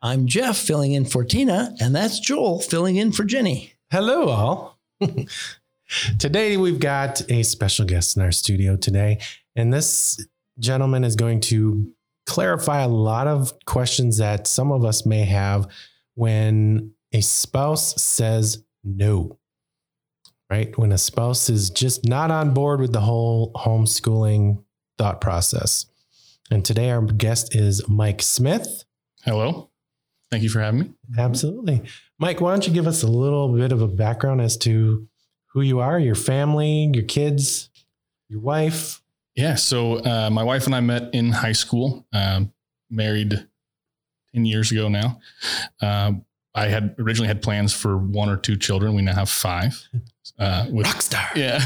I'm Jeff filling in for Tina, and that's Joel filling in for Jenny. Hello, all. today, we've got a special guest in our studio today, and this gentleman is going to clarify a lot of questions that some of us may have when a spouse says no, right? When a spouse is just not on board with the whole homeschooling thought process. And today, our guest is Mike Smith. Hello. Thank you for having me. Absolutely. Mike, why don't you give us a little bit of a background as to who you are, your family, your kids, your wife? Yeah. So, uh, my wife and I met in high school, um, married 10 years ago now. Um, I had originally had plans for one or two children. We now have five. Uh, with, Rockstar. Yeah.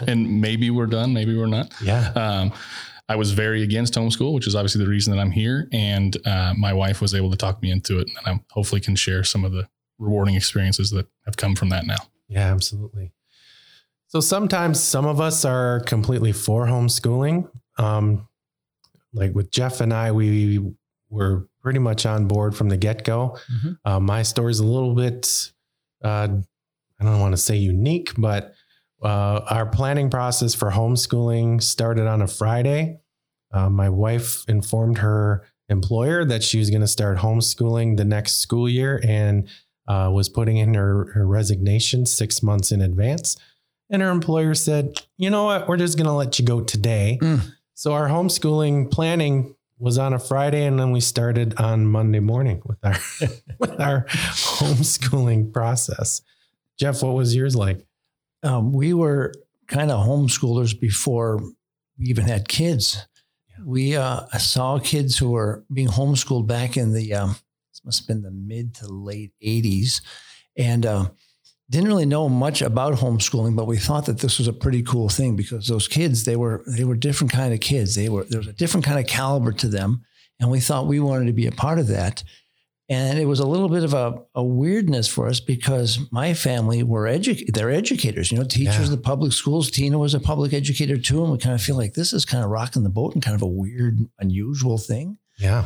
and maybe we're done. Maybe we're not. Yeah. Um, I was very against homeschool, which is obviously the reason that I'm here. And uh, my wife was able to talk me into it, and I hopefully can share some of the rewarding experiences that have come from that now. Yeah, absolutely. So sometimes some of us are completely for homeschooling. Um, like with Jeff and I, we were pretty much on board from the get go. Mm-hmm. Uh, my story is a little bit, uh, I don't want to say unique, but uh, our planning process for homeschooling started on a Friday. Uh, my wife informed her employer that she was going to start homeschooling the next school year and uh, was putting in her, her resignation six months in advance. And her employer said, you know what, we're just going to let you go today. Mm. So our homeschooling planning was on a Friday, and then we started on Monday morning with our with our homeschooling process. Jeff, what was yours like? Um, we were kind of homeschoolers before we even had kids. Yeah. We uh, saw kids who were being homeschooled back in the um, this must have been the mid to late '80s, and uh, didn't really know much about homeschooling, but we thought that this was a pretty cool thing because those kids they were they were different kind of kids. They were there was a different kind of caliber to them, and we thought we wanted to be a part of that. And it was a little bit of a, a weirdness for us because my family were edu- they're educators, you know, teachers yeah. of the public schools. Tina was a public educator too. And we kind of feel like this is kind of rocking the boat and kind of a weird, unusual thing. Yeah.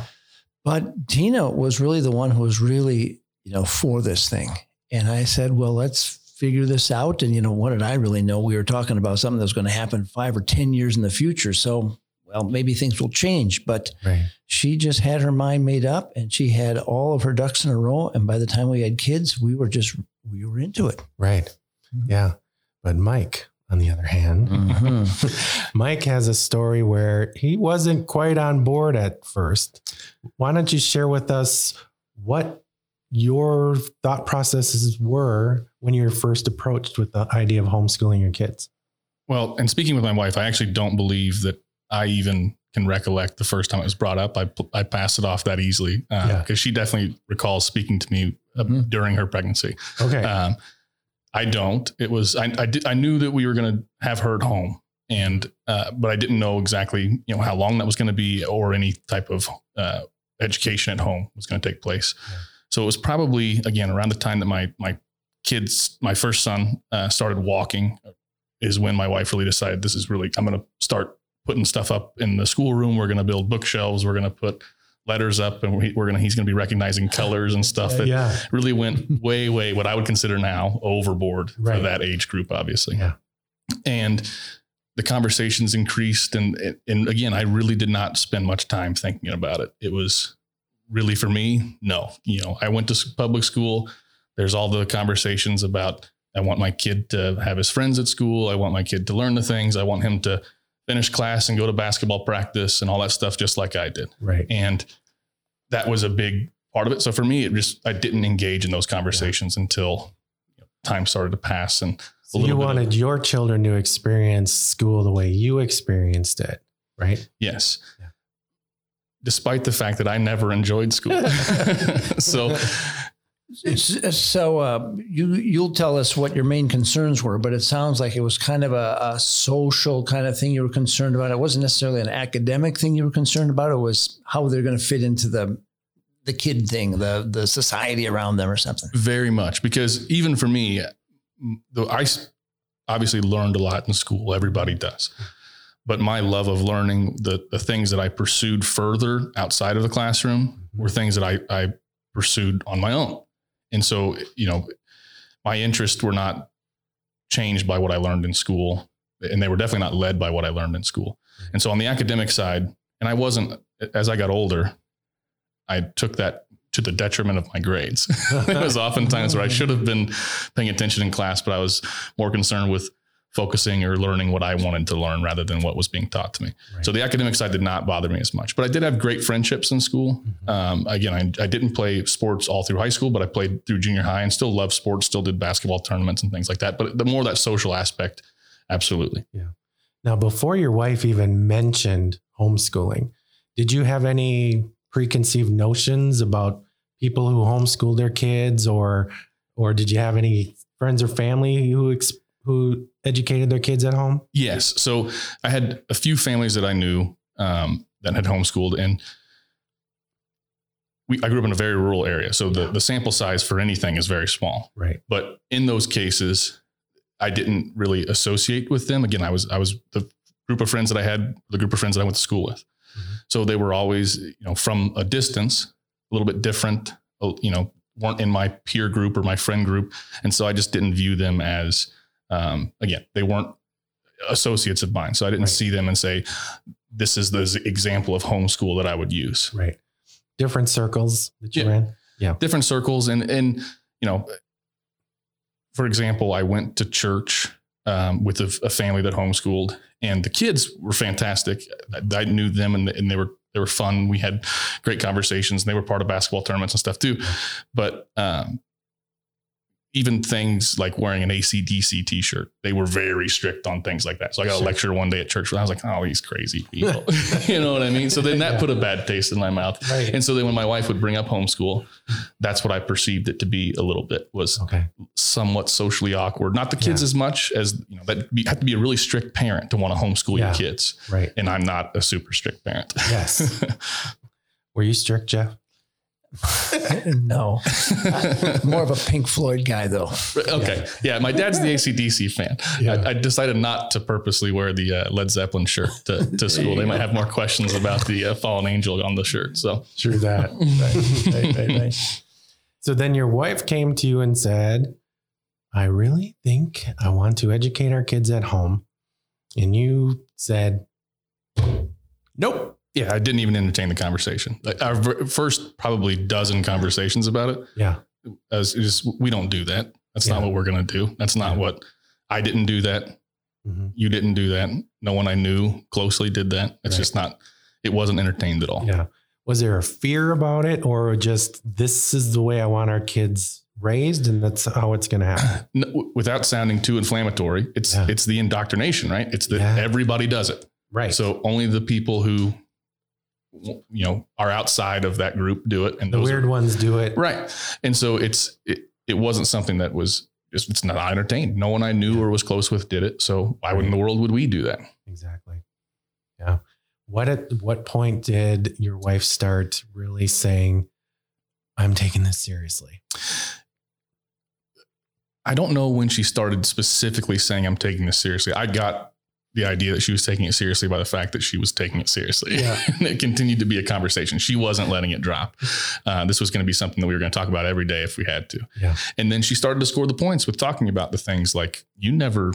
But Tina was really the one who was really, you know, for this thing. And I said, well, let's figure this out. And, you know, what did I really know? We were talking about something that was going to happen five or 10 years in the future. So well, maybe things will change. But right. she just had her mind made up and she had all of her ducks in a row. And by the time we had kids, we were just, we were into it. Right. Mm-hmm. Yeah. But Mike, on the other hand, mm-hmm. Mike has a story where he wasn't quite on board at first. Why don't you share with us what your thought processes were when you were first approached with the idea of homeschooling your kids? Well, and speaking with my wife, I actually don't believe that I even can recollect the first time it was brought up. I I passed it off that easily because uh, yeah. she definitely recalls speaking to me uh, mm-hmm. during her pregnancy. Okay, um, I don't. It was I I, did, I knew that we were going to have her at home, and uh, but I didn't know exactly you know how long that was going to be or any type of uh, education at home was going to take place. Yeah. So it was probably again around the time that my my kids, my first son, uh, started walking, is when my wife really decided this is really I'm going to start putting stuff up in the schoolroom. We're going to build bookshelves. We're going to put letters up and we're going to, he's going to be recognizing colors and stuff. It yeah. really went way, way what I would consider now overboard right. for that age group, obviously. Yeah. And the conversations increased. And, and again, I really did not spend much time thinking about it. It was really for me, no, you know, I went to public school. There's all the conversations about, I want my kid to have his friends at school. I want my kid to learn the things. I want him to finish class and go to basketball practice and all that stuff, just like I did. Right. And that was a big part of it. So for me, it just, I didn't engage in those conversations yeah. until time started to pass. And so you wanted of, your children to experience school the way you experienced it, right? Yes. Yeah. Despite the fact that I never enjoyed school. so So uh, you you'll tell us what your main concerns were, but it sounds like it was kind of a, a, social kind of thing you were concerned about. It wasn't necessarily an academic thing you were concerned about. It was how they're going to fit into the the kid thing, the the society around them, or something. Very much because even for me, I obviously learned a lot in school. Everybody does. But my love of learning, the, the things that I pursued further outside of the classroom were things that I, I pursued on my own. And so, you know, my interests were not changed by what I learned in school, and they were definitely not led by what I learned in school. Mm-hmm. And so, on the academic side, and I wasn't, as I got older, I took that to the detriment of my grades. it was oftentimes where I should have been paying attention in class, but I was more concerned with focusing or learning what I wanted to learn rather than what was being taught to me. Right. So the academic side did not bother me as much, but I did have great friendships in school. Mm-hmm. Um, again, I, I, didn't play sports all through high school, but I played through junior high and still loved sports, still did basketball tournaments and things like that. But the more that social aspect, absolutely. Yeah. Now, before your wife even mentioned homeschooling, did you have any preconceived notions about people who homeschool their kids or, or did you have any friends or family who ex- who educated their kids at home? Yes. So I had a few families that I knew um, that had homeschooled, and we, I grew up in a very rural area, so the the sample size for anything is very small. Right. But in those cases, I didn't really associate with them. Again, I was I was the group of friends that I had, the group of friends that I went to school with. Mm-hmm. So they were always, you know, from a distance, a little bit different, you know, weren't in my peer group or my friend group. And so I just didn't view them as um, again, they weren't associates of mine. So I didn't right. see them and say, this is the example of homeschool that I would use. Right. Different circles that you yeah. ran. Yeah. Different circles. And, and, you know, for example, I went to church um, with a, a, family that homeschooled and the kids were fantastic. I, I knew them and, and they were, they were fun. We had great conversations and they were part of basketball tournaments and stuff too. But, um, even things like wearing an ACDC t-shirt, they were very strict on things like that. So I got a lecture one day at church where I was like, oh, these crazy people. you know what I mean? So then that yeah. put a bad taste in my mouth. Right. And so then when my wife would bring up homeschool, that's what I perceived it to be a little bit was okay. somewhat socially awkward. Not the kids yeah. as much as, you know, that you have to be a really strict parent to want to homeschool yeah. your kids. Right. And I'm not a super strict parent. Yes. were you strict, Jeff? No, more of a Pink Floyd guy though. Okay, yeah, my dad's the ACDC fan. Yeah. I, I, decided not to purposely wear the uh, Led Zeppelin shirt to, to school. They might have more questions about the uh, fallen angel on the shirt. So true that. right, right, right, so then your wife came to you and said, "I really think I want to educate our kids at home," and you said, "Nope." Yeah, I didn't even entertain the conversation. Our first probably dozen conversations about it. Yeah, as just we don't do that. That's yeah. not what we're gonna do. That's not yeah. what I didn't do that. Mm-hmm. You didn't do that. No one I knew closely did that. It's right. just not. It wasn't entertained at all. Yeah. Was there a fear about it, or just this is the way I want our kids raised, and that's how it's going to happen? No, without sounding too inflammatory, it's yeah. it's the indoctrination, right? It's that everybody does it. Right. So only the people who you know are outside of that group do it and the weird are, ones do it. Right. And so it's it, it wasn't something that was just it's not entertained. No one i knew yeah. or was close with did it. So why right. in the world would we do that? Exactly. Yeah. What at what point did your wife start really saying i'm taking this seriously i don't know when she started specifically saying i'm taking this seriously. I got the idea that she was taking it seriously by the fact that she was taking it seriously. Yeah. and it continued to be a conversation. She wasn't letting it drop. Uh, this was going to be something that we were going to talk about every day if we had to. Yeah. And then she started to score the points with talking about the things like you never,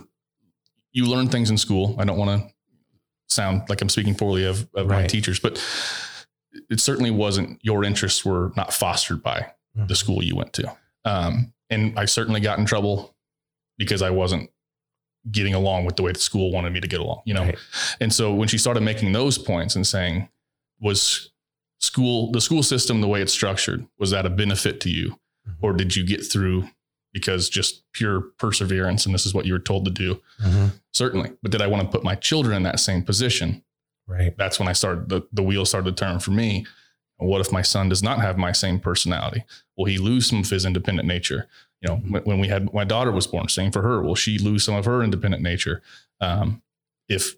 you learn things in school. I don't want to sound like I'm speaking poorly of, of right. my teachers, but it certainly wasn't your interests were not fostered by mm-hmm. the school you went to. Um, and I certainly got in trouble because I wasn't getting along with the way the school wanted me to get along, you know? Right. And so when she started making those points and saying, was school, the school system, the way it's structured, was that a benefit to you? Mm-hmm. Or did you get through because just pure perseverance and this is what you were told to do? Mm-hmm. Certainly. But did I want to put my children in that same position? Right. That's when I started, the, the wheel started to turn for me. What if my son does not have my same personality? Will he lose some of his independent nature? You know, when, when we had my daughter was born, same for her. Will she lose some of her independent nature? Um, if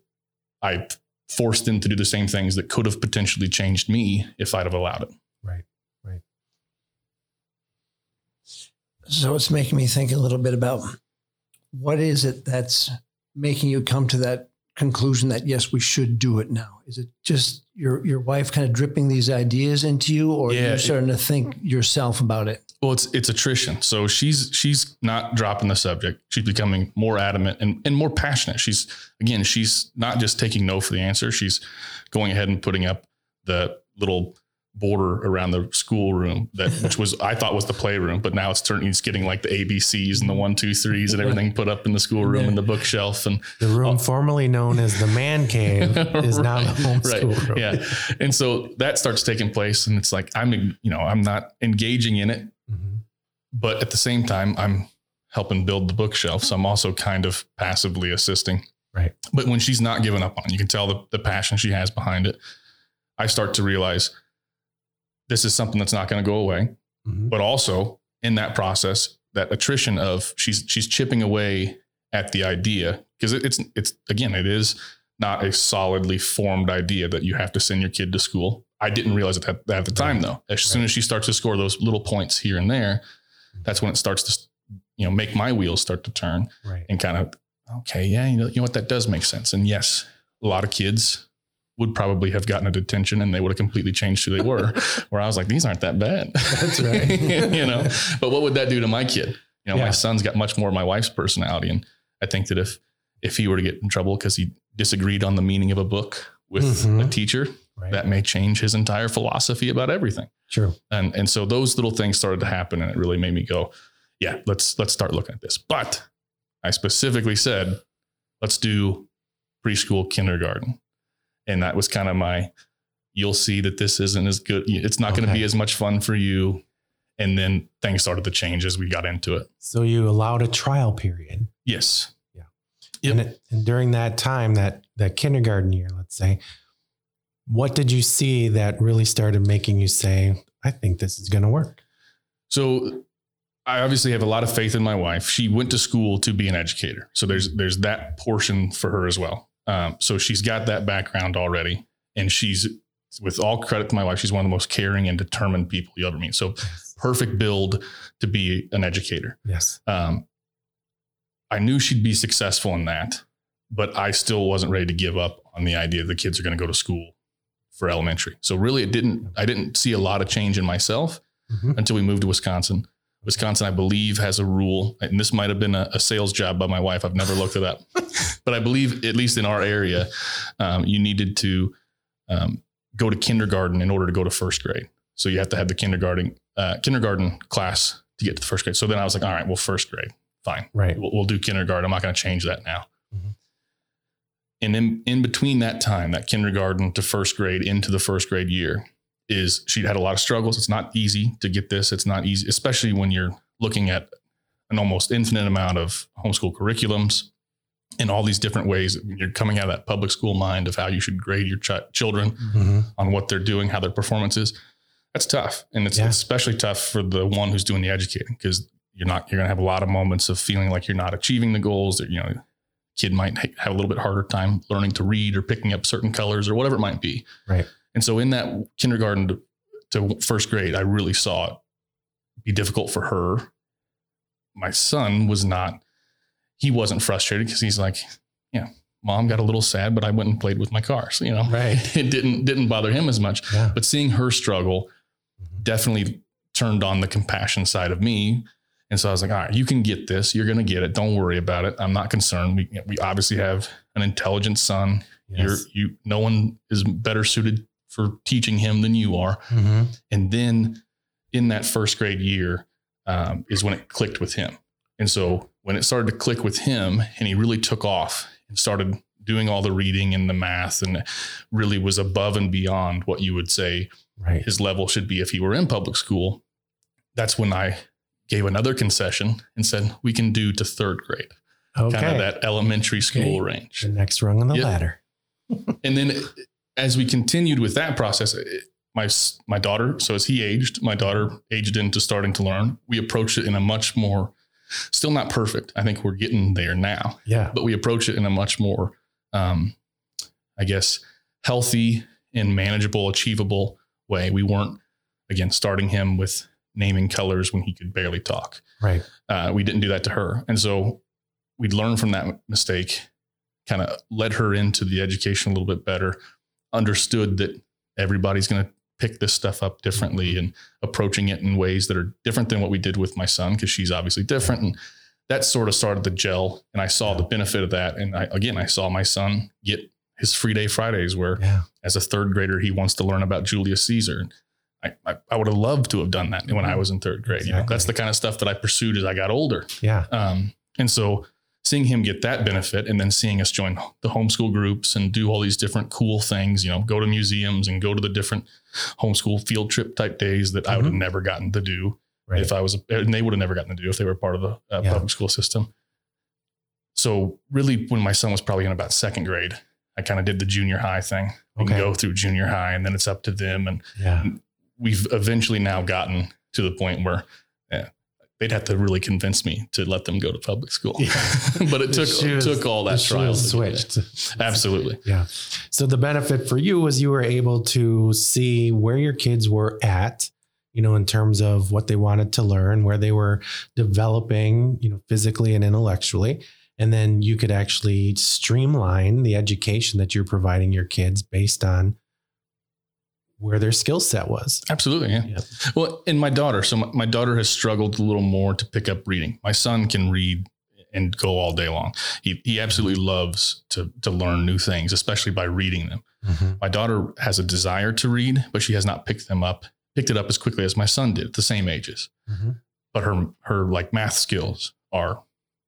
I forced him to do the same things that could have potentially changed me if I'd have allowed it. Right. Right. So it's making me think a little bit about what is it that's making you come to that conclusion that yes, we should do it now? Is it just your your wife kind of dripping these ideas into you, or Yeah, you're it- starting to think yourself about it? Well, it's it's attrition. So she's she's not dropping the subject. She's becoming more adamant and, and more passionate. She's again, she's not just taking no for the answer. She's going ahead and putting up the little border around the schoolroom that which was I thought was the playroom, but now it's turning it's getting like the ABCs and the one, two, threes and everything put up in the schoolroom and the bookshelf and The room formerly known as the man cave is now the homeschool room. Yeah. And so that starts taking place and it's like I'm you know, I'm not engaging in it. But at the same time i'm helping build the bookshelf so i'm also kind of passively assisting. Right. but when she's not giving up on you can tell the, the passion she has behind it i start to realize this is something that's not going to go away. Mhm. but also in that process that attrition of she's she's chipping away at the idea because it, it's it's again it is not a solidly formed idea that you have to send your kid to school. I didn't realize it at, at the time though. As soon as she starts to score those little points here and there that's when it starts to you know make my wheels start to turn Right. and kind of okay yeah you know, you know what that does make sense and yes a lot of kids would probably have gotten a detention and they would have completely changed who they were where i was like these aren't that bad That's right. you know but what would that do to my kid you know Yeah. my son's got much more of my wife's personality and i think that if if he were to get in trouble because he disagreed on the meaning of a book with Mhm. a teacher Right. that may change his entire philosophy about everything True. and and so those little things started to happen and it really made me go yeah let's let's start looking at this but i specifically said let's do preschool kindergarten and that was kind of my you'll see that this isn't as good it's not going to be as much fun for you and then things started to change as we got into it So you allowed a trial period. yes Yeah. Yep. And, it, and during that time, that that kindergarten year, let's say, what did you see that really started making you say, "I think this is going to work"? So I obviously have a lot of faith in my wife. She went to school to be an educator. So there's there's that portion for her as well. Um, so she's got that background already. And she's with all credit to my wife, she's one of the most caring and determined people you'll ever meet. So perfect build to be an educator. Yes. Um, I knew she'd be successful in that, but I still wasn't ready to give up on the idea the kids are going to go to school for elementary. So really it didn't I didn't see a lot of change in myself Mhm. until we moved to Wisconsin. Wisconsin, I believe, has a rule, and this might have been a, a sales job by my wife. I've never looked it up, but I believe, at least in our area, um, you needed to um, go to kindergarten in order to go to first grade. So you have to have the kindergarten uh, kindergarten class to get to the first grade. So then I was like, all right, well, first grade, fine, Right. we'll, we'll do kindergarten. I'm not going to change that now. Mhm. And in in between that time, that kindergarten to first grade into the first grade year, is she had a lot of struggles. It's not easy to get this. It's not easy, especially when you're looking at an almost infinite amount of homeschool curriculums in all these different ways. You're coming out of that public school mind of how you should grade your ch- children Mhm. on what they're doing, how their performance is. That's tough, and it's, Yeah. it's especially tough for the one who's doing the educating because you're not. You're going to have a lot of moments of feeling like you're not achieving the goals. That you know, kid might have a little bit harder time learning to read or picking up certain colors or whatever it might be. Right. And so in that kindergarten to, to first grade, I really saw it be difficult for her. My son was not, he wasn't frustrated because he's like, yeah, mom got a little sad, but I went and played with my cars, you know, Right. it didn't, didn't bother him as much, Yeah. but seeing her struggle Mhm. definitely turned on the compassion side of me. And so I was like, all right, you can get this. You're going to get it. Don't worry about it. I'm not concerned. We, we obviously have an intelligent son. You're you no one is better suited for teaching him than you are. Mhm. And then in that first grade year um, is when it clicked with him. And so when it started to click with him and he really took off and started doing all the reading and the math and really was above and beyond what you would say Right. his level should be if he were in public school, that's when I gave another concession and said we can do to third grade, Okay. kind of that elementary school range. the next rung on the Yep. ladder. And then as we continued with that process, it- my my daughter. So as he aged, my daughter aged into starting to learn. We approached it in a much more, still not perfect. I think we're getting there now, Yeah. but we approach it in a much more, um, I guess, healthy and manageable, achievable way. We weren't again starting him with naming colors when he could barely talk. Right. Uh, we didn't do that to her, and so we'd learn from that mistake. Kind of led her into the education a little bit better. Understood that everybody's going to pick this stuff up differently and approaching it in ways that are different than what we did with my son because she's obviously different and that sort of started the gel and i saw the benefit of that and I, again i saw my son get his free day fridays where Yeah. as a third grader he wants to learn about julius caesar I, I, I would have loved to have done that when i was in third grade you know that's the kind of stuff that i pursued as i got older Yeah. um, and so seeing him get that benefit and then seeing us join the homeschool groups and do all these different cool things, you know, go to museums and go to the different homeschool field trip type days that I would have Mhm. never gotten to do Right. if I was, and they would have never gotten to do if they were part of the uh, Yeah. public school system. So really when my son was probably in about second grade, I kind of did the junior high thing. We Okay. can go through junior high and then it's up to them. And yeah. We've eventually now gotten to the point where yeah, they'd have to really convince me to let them go to public school. Yeah. but it The took shoes- took all that trial. switched. Absolutely. Yeah. So the benefit for you was you were able to see where your kids were at, you know, in terms of what they wanted to learn, where they were developing, you know, physically and intellectually. And then you could actually streamline the education that you're providing your kids based on where their skill set was. Absolutely. Yeah. Yeah. Well, and my daughter, so my, my daughter has struggled a little more to pick up reading. My son can read and go all day long. He, he absolutely loves to, to learn new things, especially by reading them. My daughter has a desire to read, but she has not picked them up, picked it up as quickly as my son did at the same ages. Mhm. But her, her like math skills are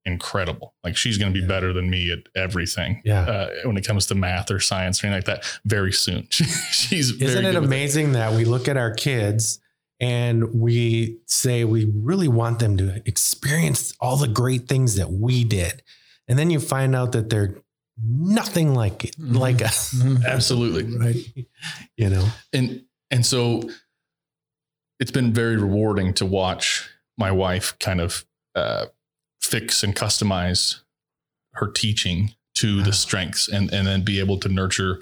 incredible. Like she's going to be Yeah. better than me at everything. Yeah. Uh, when it comes to math or science or anything like that, very soon. she's Isn't it good with amazing that we look at our kids and we say we really want them to experience all the great things that we did. And then you find out that they're nothing like it, Mhm. like us, Mhm. Absolutely. Right. you know? and and so it's been very rewarding to watch my wife kind of uh, fix and customize her teaching to Wow. the strengths and and then be able to nurture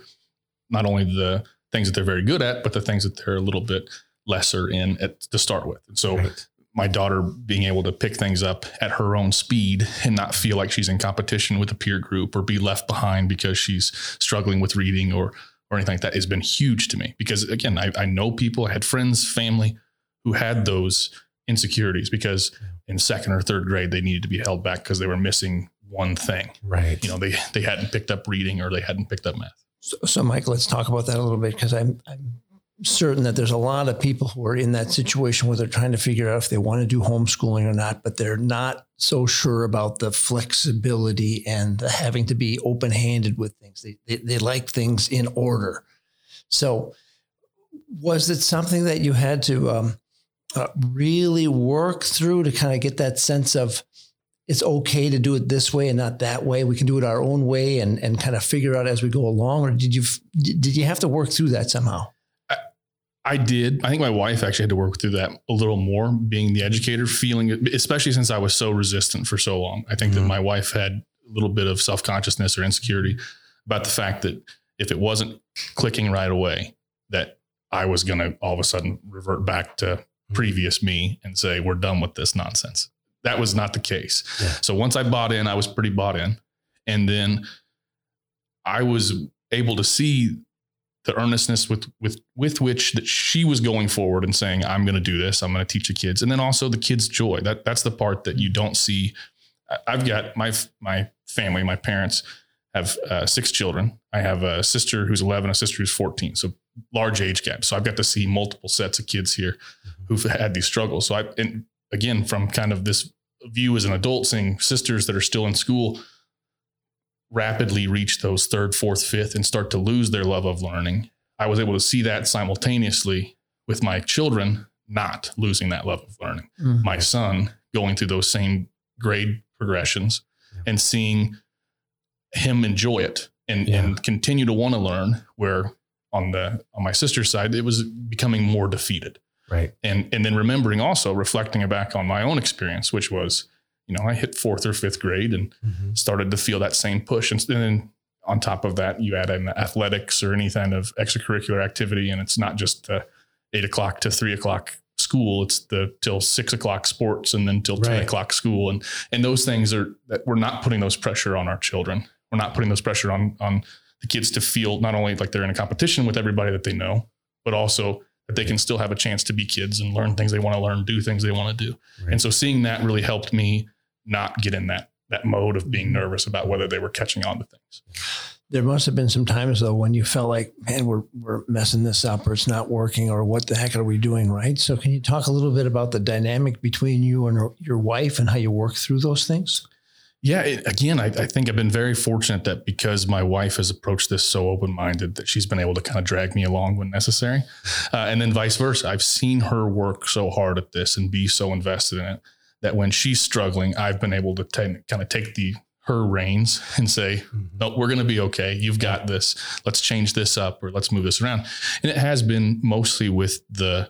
not only the things that they're very good at but the things that they're a little bit lesser in at to start with and so Right. my daughter being able to pick things up at her own speed and not feel like she's in competition with a peer group or be left behind because she's struggling with reading or or anything like that has been huge to me because again I, I know people I had friends family who had those insecurities because in second or third grade they needed to be held back because they were missing one thing Right. you know they they hadn't picked up reading or they hadn't picked up math So, so Mike, let's talk about that a little bit because I'm, I'm certain that there's a lot of people who are in that situation where they're trying to figure out if they want to do homeschooling or not, but they're not so sure about the flexibility and the having to be open handed with things. They, they, they like things in order. So, was it something that you had to um, uh, really work through to kind of get that sense of it's okay to do it this way and not that way. We can do it our own way and and kind of figure out as we go along. Or did you did you have to work through that somehow? I did. I think my wife actually had to work through that a little more, being the educator, feeling it, especially since I was so resistant for so long. I think that Mhm. my wife had a little bit of self consciousness or insecurity about the fact that if it wasn't clicking right away, that I was going to all of a sudden revert back to previous me and say, we're done with this nonsense. That was not the case. Yeah. So once I bought in, I was pretty bought in. And then I was able to see the earnestness with with with which that she was going forward and saying, "I'm going to do this. I'm going to teach the kids," and then also the kids' joy. That that's the part that you don't see. I've got my my family, my parents have uh, six children. I have a sister who's 11, a sister who's 14, so large age gap. So I've got to see multiple sets of kids here who've had these struggles. So I and again from kind of this view as an adult, seeing sisters that are still in school rapidly reach those third, fourth, fifth, and start to lose their love of learning. I was able to see that simultaneously with my children not losing that love of learning. Mm-hmm. My son going through those same grade progressions Yeah. and seeing him enjoy it and, Yeah. and continue to want to learn where on the on my sister's side, it was becoming more defeated. Right. And and then remembering also reflecting back on my own experience, which was, you know, I hit fourth or fifth grade and Mhm. started to feel that same push. And then on top of that, you add in athletics or any kind of extracurricular activity, and it's not just the eight o'clock to three o'clock school; it's the till six o'clock sports, and then till ten o'clock school. And and those things are that we're not putting those pressure on our children. We're not putting those pressure on on the kids to feel not only like they're in a competition with everybody that they know, but also that they can still have a chance to be kids and learn things they want to learn, do things they want to do. Right. And so seeing that really helped me not get in that that mode of being mm-hmm. nervous about whether they were catching on to things. There must have been some times though when you felt like, man, we're we're messing this up, or it's not working, or what the heck are we doing, right? So, can you talk a little bit about the dynamic between you and your wife and how you work through those things? Yeah, it, again, I, I think I've been very fortunate that because my wife has approached this so open minded that she's been able to kind of drag me along when necessary. Uh, and then vice versa. I've seen her work so hard at this and be so invested in it that when she's struggling, I've been able to ta- kind of take the her reins and say, Mhm. no, we're going to be okay. You've got this. Let's change this up or let's move this around. And it has been mostly with the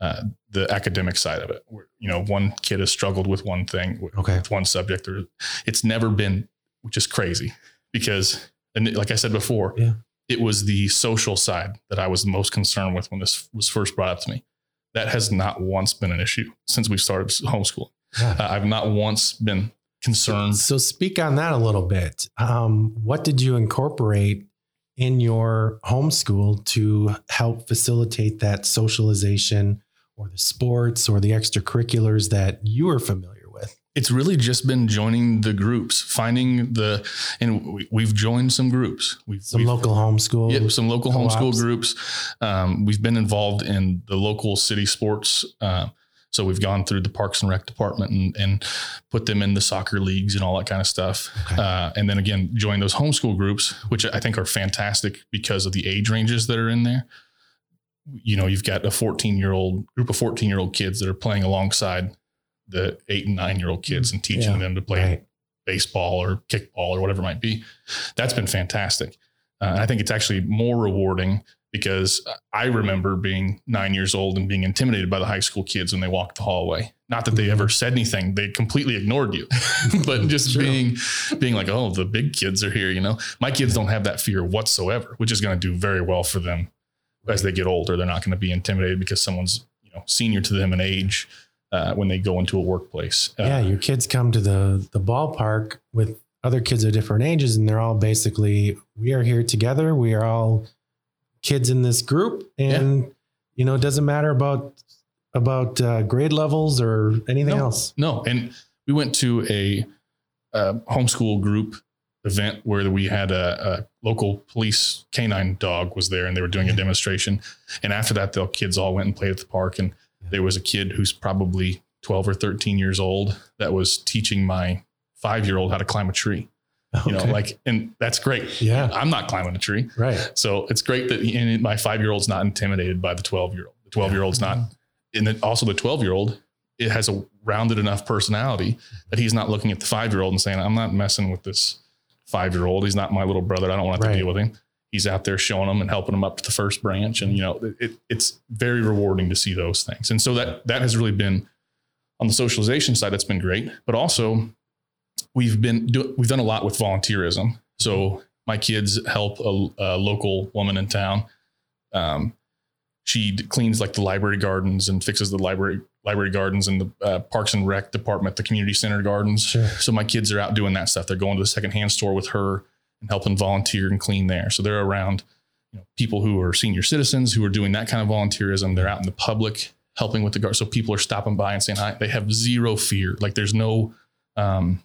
uh, the academic side of it. Where, you know, one kid has struggled with one thing, with Okay. with one subject, or it's never been, which is crazy because, and like I said before, Yeah. it was the social side that I was most concerned with when this was first brought up to me. That has not once been an issue since we started homeschooling. Yeah. Uh, I've not once been concerned. So speak on that a little bit. Um, what did you incorporate in your homeschool to help facilitate that socialization or the sports or the extracurriculars that you are familiar with? it's really just been joining the groups, finding the, and we, we've joined some groups. We've, Some we've- local homeschool. Yep, some local homeschool groups. Um, we've been involved in the local city sports. Uh, so we've gone through the Parks and Rec department and, and put them in the soccer leagues and all that kind of stuff. Okay. Uh, and then again, join those homeschool groups, which I think are fantastic because of the age ranges that are in there. You know, you've got a 14 year old group of 14 year old kids that are playing alongside the eight and nine year old kids and teaching Yeah. them to play Right. baseball or kickball or whatever it might be. That's been fantastic. Uh, I think it's actually more rewarding because I remember being nine years old and being intimidated by the high school kids when they walked the hallway. Not that they Mhm. ever said anything; they completely ignored you. but just True. being, being like, "Oh, the big kids are here." You know, my kids don't have that fear whatsoever, which is going to do very well for them as they get older. They're not going to be intimidated because someone's you know senior to them in age uh, when they go into a workplace. Uh, yeah, your kids come to the the ballpark with other kids of different ages, and they're all basically, we are here together. We are all kids in this group, and you know, it doesn't matter about about uh, grade levels or anything No. else. No, and we went to a, uh homeschool group event where we had a, a local police canine dog was there, and they were doing a mm-hmm. demonstration. And after that, the kids all went and played at the park, and there was a kid who's probably twelve or thirteen years old that was teaching my five year old how to climb a tree. You know, like, and that's great. yeah, I'm not climbing a tree. right. So it's great that and my five year old's not intimidated by the 12 year old. The 12 year old's not, mm-hmm. and then also the 12 year old, it has a rounded enough personality that he's not looking at the five year old and saying, I'm not messing with this five year old. He's not my little brother. I don't want to have Right. to deal with him. He's out there showing them and helping them up to the first branch. And, you know, it, it's very rewarding to see those things. And so that, that has really been on the socialization side, that's been great. But also, we've been do, we've done a lot with volunteerism. So my kids help a, a local woman in town. Um, she cleans like the library gardens and fixes the library library gardens and the uh, Parks and Rec department, the community center gardens. Sure. So my kids are out doing that stuff. They're going to the secondhand store with her and helping volunteer and clean there. So they're around you know, people who are senior citizens who are doing that kind of volunteerism. They're out in the public helping with the guard. So people are stopping by and saying hi. They have zero fear. Like there's no um,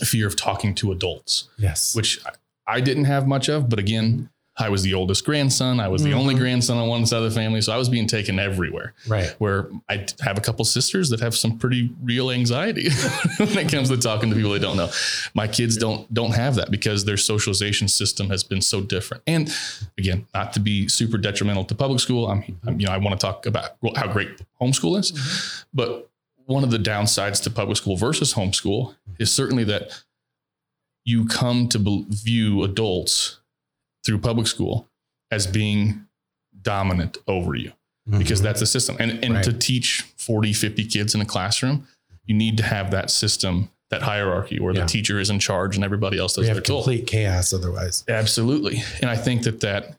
fear of talking to adults, Yes. which I, I didn't have much of. But again, I was the oldest grandson. I was the only Mhm. grandson on one side of the family. So I was being taken everywhere right. where I have a couple sisters that have some pretty real anxiety when it comes to talking to people they don't know. My kids don't don't have that because their socialization system has been so different. And again, not to be super detrimental to public school, I'm, I'm you know I want to talk about how great homeschool is, but one of the downsides to public school versus homeschool is certainly that you come to bel- view adults through public school as being dominant over you because Mhm. that's the system. And and Right. to teach 40, 50 kids in a classroom, you need to have that system, that hierarchy where Yeah. the teacher is in charge and everybody else does we their have tool. complete chaos otherwise. Absolutely. And I think that that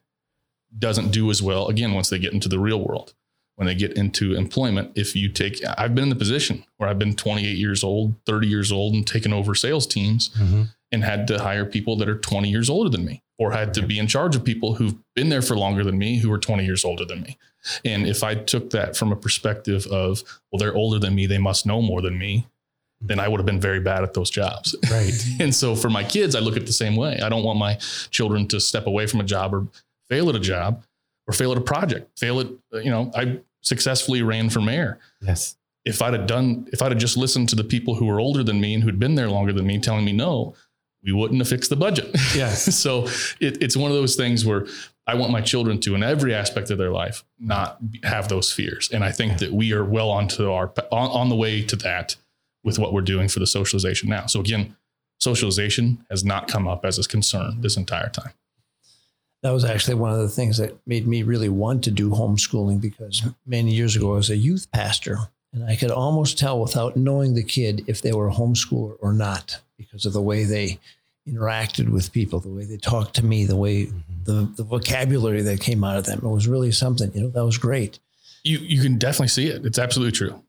doesn't do as well again once they get into the real world. When they get into employment, if you take, I've been in the position where I've been 28 years old, 30 years old, and taken over sales teams Mhm. and had to hire people that are 20 years older than me, or had to be in charge of people who've been there for longer than me who are 20 years older than me. And if I took that from a perspective of, well, they're older than me, they must know more than me, then I would have been very bad at those jobs. Right. And so for my kids, I look at it the same way. I don't want my children to step away from a job or fail at a job or fail at a project, fail at, you know, I successfully ran for mayor. Yes. If I'd have done, if I'd have just listened to the people who were older than me and who'd been there longer than me telling me no, we wouldn't have fixed the budget. Yes. so it, it's one of those things where I want my children to, in every aspect of their life, not have those fears. And I think that we are well onto our on, on the way to that with what we're doing for the socialization now. So again, socialization has not come up as a concern this entire time. That was actually one of the things that made me really want to do homeschooling because many years ago I was a youth pastor and I could almost tell without knowing the kid if they were a homeschooler or not because of the way they interacted with people, the way they talked to me, the way the, the vocabulary that came out of them. It was really something, you know, that was great. You you can definitely see it. It's absolutely true.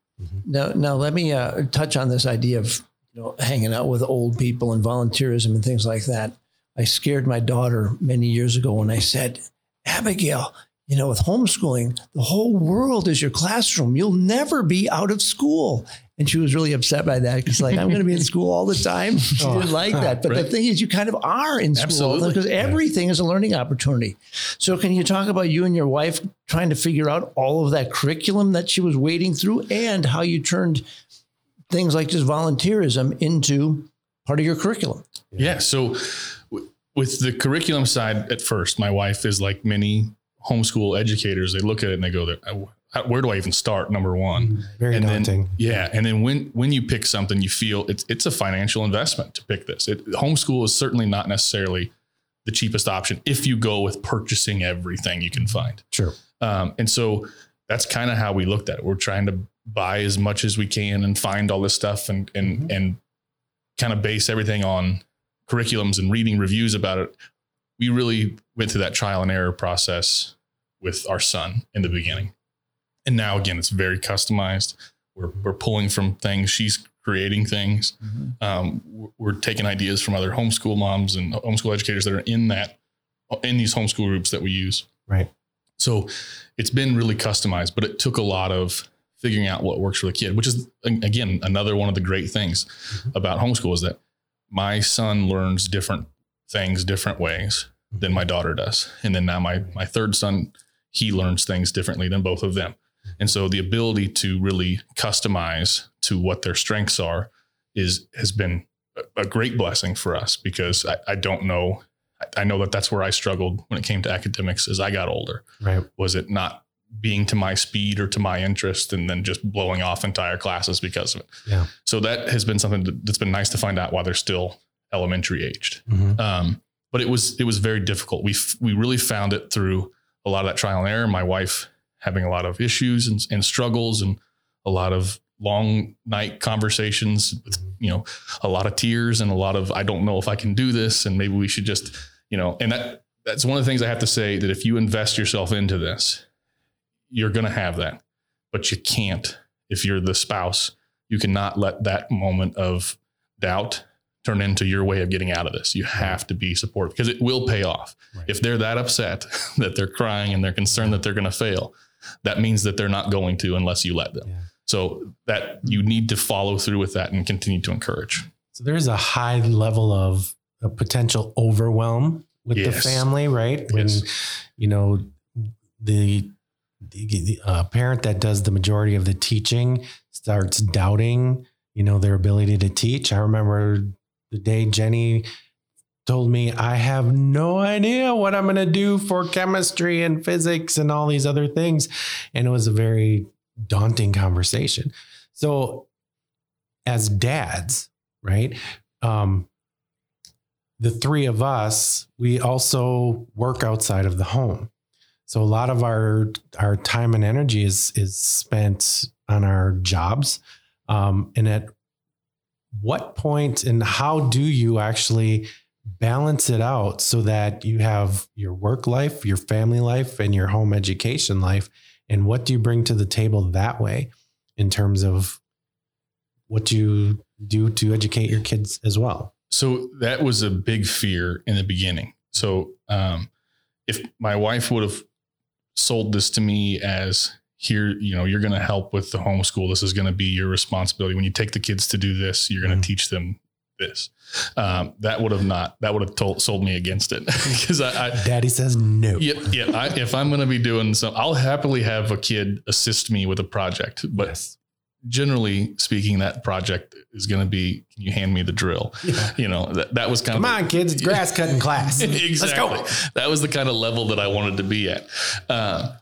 Now, now let me uh, touch on this idea of you know hanging out with old people and volunteerism and things like that. I scared my daughter many years ago when I said, Abigail, you know, with homeschooling, the whole world is your classroom. You'll never be out of school. And she was really upset by that because, like, I'm going to be in school all the time. She Oh, didn't like that. But the thing is, you kind of are in school Absolutely. because everything is a learning opportunity. So, can you talk about you and your wife trying to figure out all of that curriculum that she was wading through and how you turned things like just volunteerism into part of your curriculum? Yeah. So w- with the curriculum side at first, my wife is like many homeschool educators. They look at it and they go, "There, where do I even start? Number one. Very and daunting. Then, yeah, and then when when you pick something, you feel it's it's a financial investment to pick this. It, homeschool is certainly not necessarily the cheapest option if you go with purchasing everything you can find. Sure. Um, and so that's kind of how we looked at it. We're trying to buy as much as we can and find all this stuff and and Mhm. and kind of base everything on curriculums and reading reviews about it. We really went through that trial and error process with our son in the beginning. And now again, it's very customized. We're we're pulling from things. She's creating things. Um, we're- taking ideas from other homeschool moms and homeschool educators that are in that in these homeschool groups that we use. Right. So it's been really customized, but it took a lot of figuring out what works for the kid, which is again another one of the great things Mhm. about homeschool is that my son learns different things different ways than my daughter does. And then now my my third son, he learns things differently than both of them. And so the ability to really customize to what their strengths are is has been a- great blessing for us because I, I don't know. I- know that that's where I struggled when it came to academics as I got older Right. was it not being to my speed or to my interest and then just blowing off entire classes because of it Yeah. so that has been something that- that's been nice to find out while they're still elementary aged Mhm. um, but it was it was very difficult we f- we really found it through a lot of that trial and error my wife having a lot of issues and, and struggles and a lot of long night conversations with you know a lot of tears and a lot of i don't know if i can do this and maybe we should just you know and that that's one of the things i have to say that if you invest yourself into this you're going to have that. But you can't if you're the spouse. You cannot let that moment of doubt turn into your way of getting out of this. You have to be supportive because it will pay off. Right. if they're that upset that they're crying and they're concerned that they're going to fail that means that they're not going to unless you let them Yeah. so that you need to follow through with that and continue to encourage So there's a high level of a potential overwhelm with the family, right? When Yes. you know the the, the uh, parent that does the majority of the teaching starts doubting, you know, their ability to teach. I remember the day Jenny told me I have no idea what I'm going to do for chemistry and physics and all these other things, and it was a very daunting conversation. So, as dads, right? Um, the three of us, we also work outside of the home. So a lot of our our time and energy is is spent on our jobs. Um, and at what point and how do you actually balance it out so that you have your work life, your family life, and your home education life? And what do you bring to the table that way in terms of what you do to educate your kids as well? So that was a big fear in the beginning. So um, if my wife would have sold this to me as here, you know, you're going to help with the homeschool. This is going to be your responsibility. When you take the kids to do this, you're going to mm-hmm. teach them this. Um, that would have not, that would have told, sold me against it because I, I, daddy says no. Yeah. Yeah. I, if I'm going to be doing some, I'll happily have a kid assist me with a project, but yes generally speaking, that project is going to be, can you hand me the drill? Yeah. You know, that, that was kind Come of. Come on, kids, it's grass cutting class. exactly. That was the kind of level that I wanted to be at. Uh,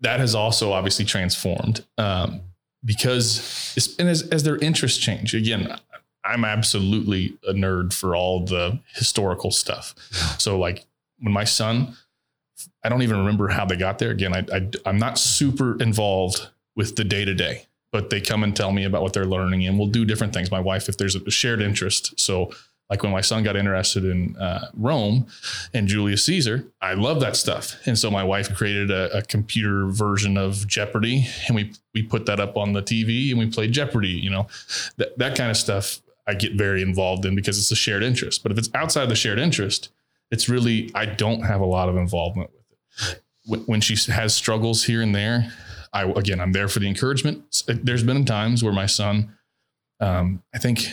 that has also obviously transformed um, because and as, as their interests change, again, I'm absolutely a nerd for all the historical stuff. So like when my son, I don't even remember how they got there. Again, I, I I'm not super involved with the day to day but they come and tell me about what they're learning and we'll do different things. My wife, if there's a shared interest. So like when my son got interested in uh, Rome and Julius Caesar, I love that stuff. And so my wife created a, a, computer version of Jeopardy, and we we put that up on the TV and we played Jeopardy. You know, that that kind of stuff I get very involved in because it's a shared interest. But if it's outside the shared interest, it's really I don't have a lot of involvement with it. When, she has struggles here and there, I again, I'm there for the encouragement. There's been times where my son, um, I think,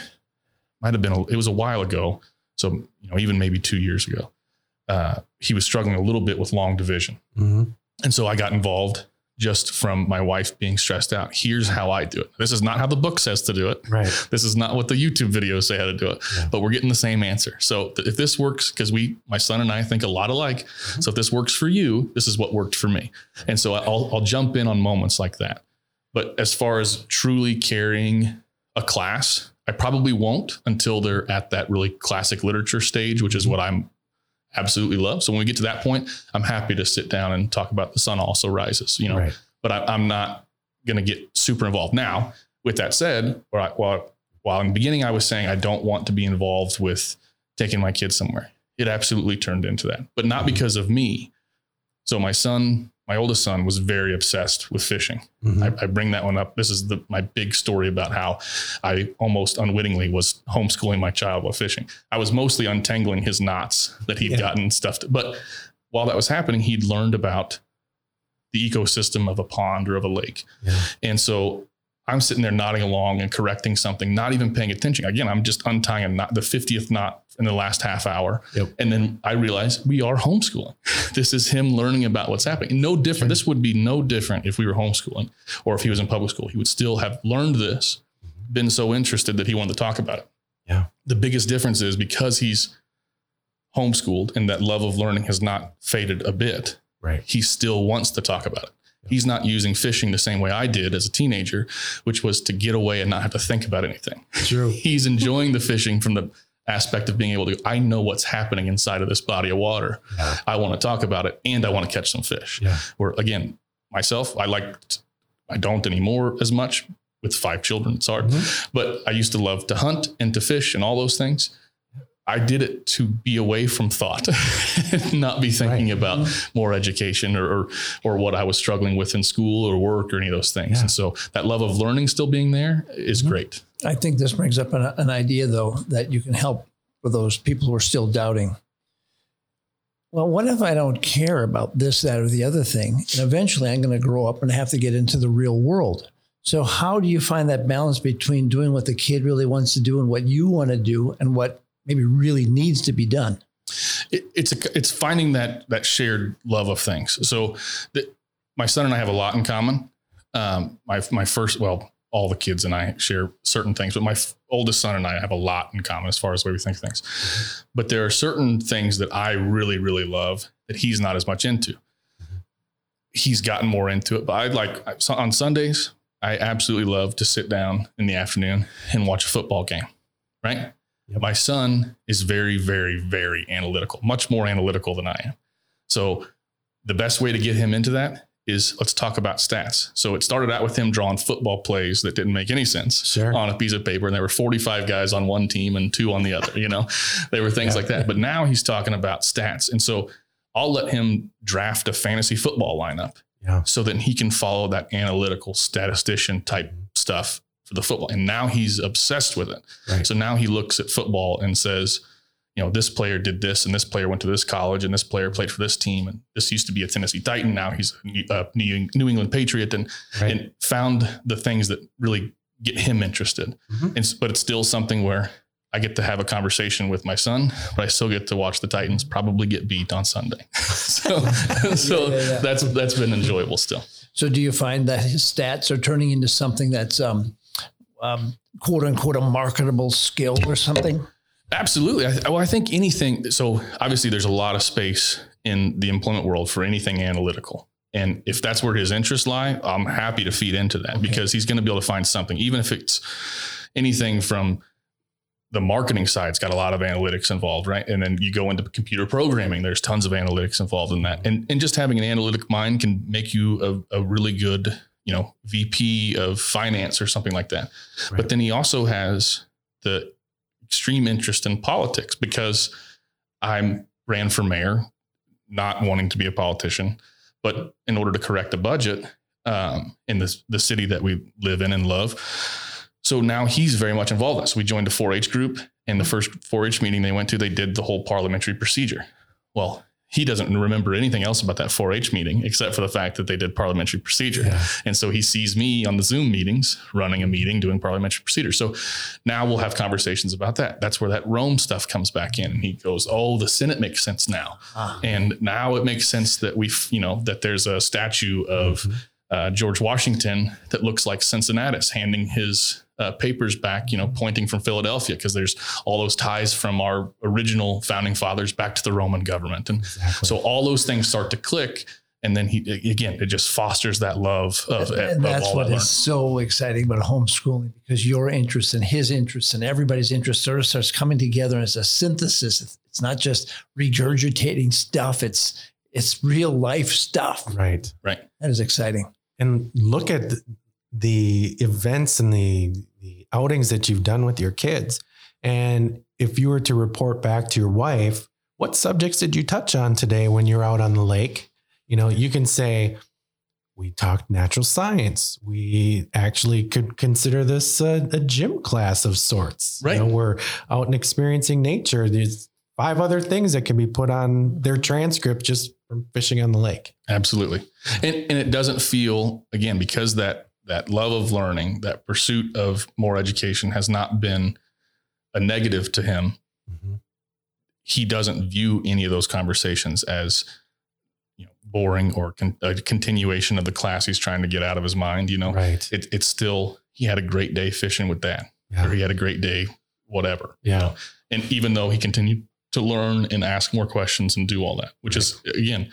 might have been a, it was a while ago, so you know, even maybe two years ago, uh, he was struggling a little bit with long division, mm-hmm. and so I got involved just from my wife being stressed out. Here's how I do it. This is not how the book says to do it. Right. This is not what the YouTube videos say how to do it. Yeah. But we're getting the same answer. So th- if this works, because we, my son and I think a lot alike. Mm-hmm. So if this works for you, this is what worked for me. And so I'll, I'll jump in on moments like that. But as far as truly carrying a class, I probably won't until they're at that really classic literature stage, which is mm-hmm. what I'm absolutely love. So when we get to that point, I'm happy to sit down and talk about the sun also rises, you know, right. but I, am not going to get super involved now. With that said, or I, while, while in the beginning I was saying I don't want to be involved with taking my kids somewhere, it absolutely turned into that, but not because of me. So my son my oldest son was very obsessed with fishing. Mm-hmm. I, I, bring that one up. This is the, my big story about how I almost unwittingly was homeschooling my child while fishing. I was mostly untangling his knots that he'd yeah. gotten stuffed. But while that was happening, he'd learned about the ecosystem of a pond or of a lake. Yeah. And so I'm sitting there nodding along and correcting something, not even paying attention. Again, I'm just untying a knot, the 50th knot in the last half hour. Yep. And then I realized we are homeschooling. This is him learning about what's happening. No different. Sure. This would be no different if we were homeschooling or if he was in public school. He would still have learned this, been so interested that he wanted to talk about it. Yeah. The biggest difference is because he's homeschooled and that love of learning has not faded a bit. Right. He still wants to talk about it. He's not using fishing the same way I did as a teenager, which was to get away and not have to think about anything. True. He's enjoying the fishing from the aspect of being able to, I know what's happening inside of this body of water. Yeah. I want to talk about it and I want to catch some fish. Yeah. Where again, myself, I like, I don't anymore as much with five children. It's hard, mm-hmm. but I used to love to hunt and to fish and all those things. I did it to be away from thought, not be thinking right. about more education or, or, or what I was struggling with in school or work or any of those things. Yeah. And so that love of learning still being there is mm-hmm. great. I think this brings up an, an idea though that you can help for those people who are still doubting. Well, what if I don't care about this, that, or the other thing? And eventually I'm going to grow up and have to get into the real world. So, how do you find that balance between doing what the kid really wants to do and what you want to do and what maybe really needs to be done? It, it's a, it's finding that that shared love of things. So the, my son and I have a lot in common. Um, my my first well, all the kids and I share certain things, but my f- oldest son and I have a lot in common as far as the way we think things. Mm-hmm. But there are certain things that I really really love that he's not as much into. Mm-hmm. He's gotten more into it, but I like on Sundays. I absolutely love to sit down in the afternoon and watch a football game, right? Yep. My son is very, very, very analytical, much more analytical than I am. So the best way to get him into that is let's talk about stats. So it started out with him drawing football plays that didn't make any sense Sure. on a piece of paper. And there were 45 guys on one team and two on the other, you know, there were things Yeah. like that. But now he's talking about stats. And so I'll let him draft a fantasy football lineup Yeah. so that he can follow that analytical statistician type stuff for the football. And now he's obsessed with it. Right. So now he looks at football and says, you know, this player did this and this player went to this college and this player played for this team. And this used to be a Tennessee Titan. Now he's a New New England Patriot and, Right. and found the things that really get him interested. Mhm. And, but it's still something where I get to have a conversation with my son, but I still get to watch the Titans probably get beat on Sunday. so, so Yeah, yeah, yeah. that's, that's been enjoyable still. So do you find that his stats are turning into something that's um, um, quote unquote a marketable skill or something? Absolutely. I, well, I think anything. So obviously, there's a lot of space in the employment world for anything analytical. And if that's where his interests lie, I'm happy to feed into that Okay. because he's going to be able to find something, even if it's anything from the marketing side. It's got a lot of analytics involved, right? And then you go into computer programming, there's tons of analytics involved in that. And, and just having an analytic mind can make you a, a really good, you know, VP of finance or something like that. Right. But then he also has the extreme interest in politics because I'm ran for mayor, not wanting to be a politician, but in order to correct the budget um, in this the city that we live in and love. So now he's very much involved in this. We joined a 4-H group, and the first 4-H meeting they went to, they did the whole parliamentary procedure. Well, he doesn't remember anything else about that 4-H meeting except for the fact that they did parliamentary procedure. Yeah. And so he sees me on the Zoom meetings running a meeting doing parliamentary procedure. So now we'll have conversations about that. That's where that Rome stuff comes back in. And he goes, Oh, the Senate makes sense now. Ah. And now it makes sense that we've, you know, that there's a statue of uh, George Washington that looks like Cincinnatus handing his uh, papers back, you know, pointing from Philadelphia because there's all those ties from our original founding fathers back to the Roman government. And Exactly. so all those things start to click. And then he, again, it just fosters that love of, and of that's all what that is so exciting about homeschooling because your interests and his interests and everybody's interest sort of starts coming together as a synthesis. It's not just regurgitating stuff. It's it's real life stuff. right. Right. That is exciting. and look at the, events and the, the outings that you've done with your kids. And if you were to report back to your wife, what subjects did you touch on today when you're out on the lake? You know, you can say, we talked natural science. We actually could consider this a, a gym class of sorts. Right. You know, we're out and experiencing nature. There's five other things that can be put on their transcript just from fishing on the lake. Absolutely. And, and it doesn't feel, again, because that, that love of learning, that pursuit of more education has not been a negative to him. Mm-hmm. He doesn't view any of those conversations as, you know, boring or con- a continuation of the class he's trying to get out of his mind. You know, Right. it, it's still, he had a great day fishing with dad Yeah. or he had a great day, whatever. you Yeah. know. And even though he continued to learn and ask more questions and do all that, which is again,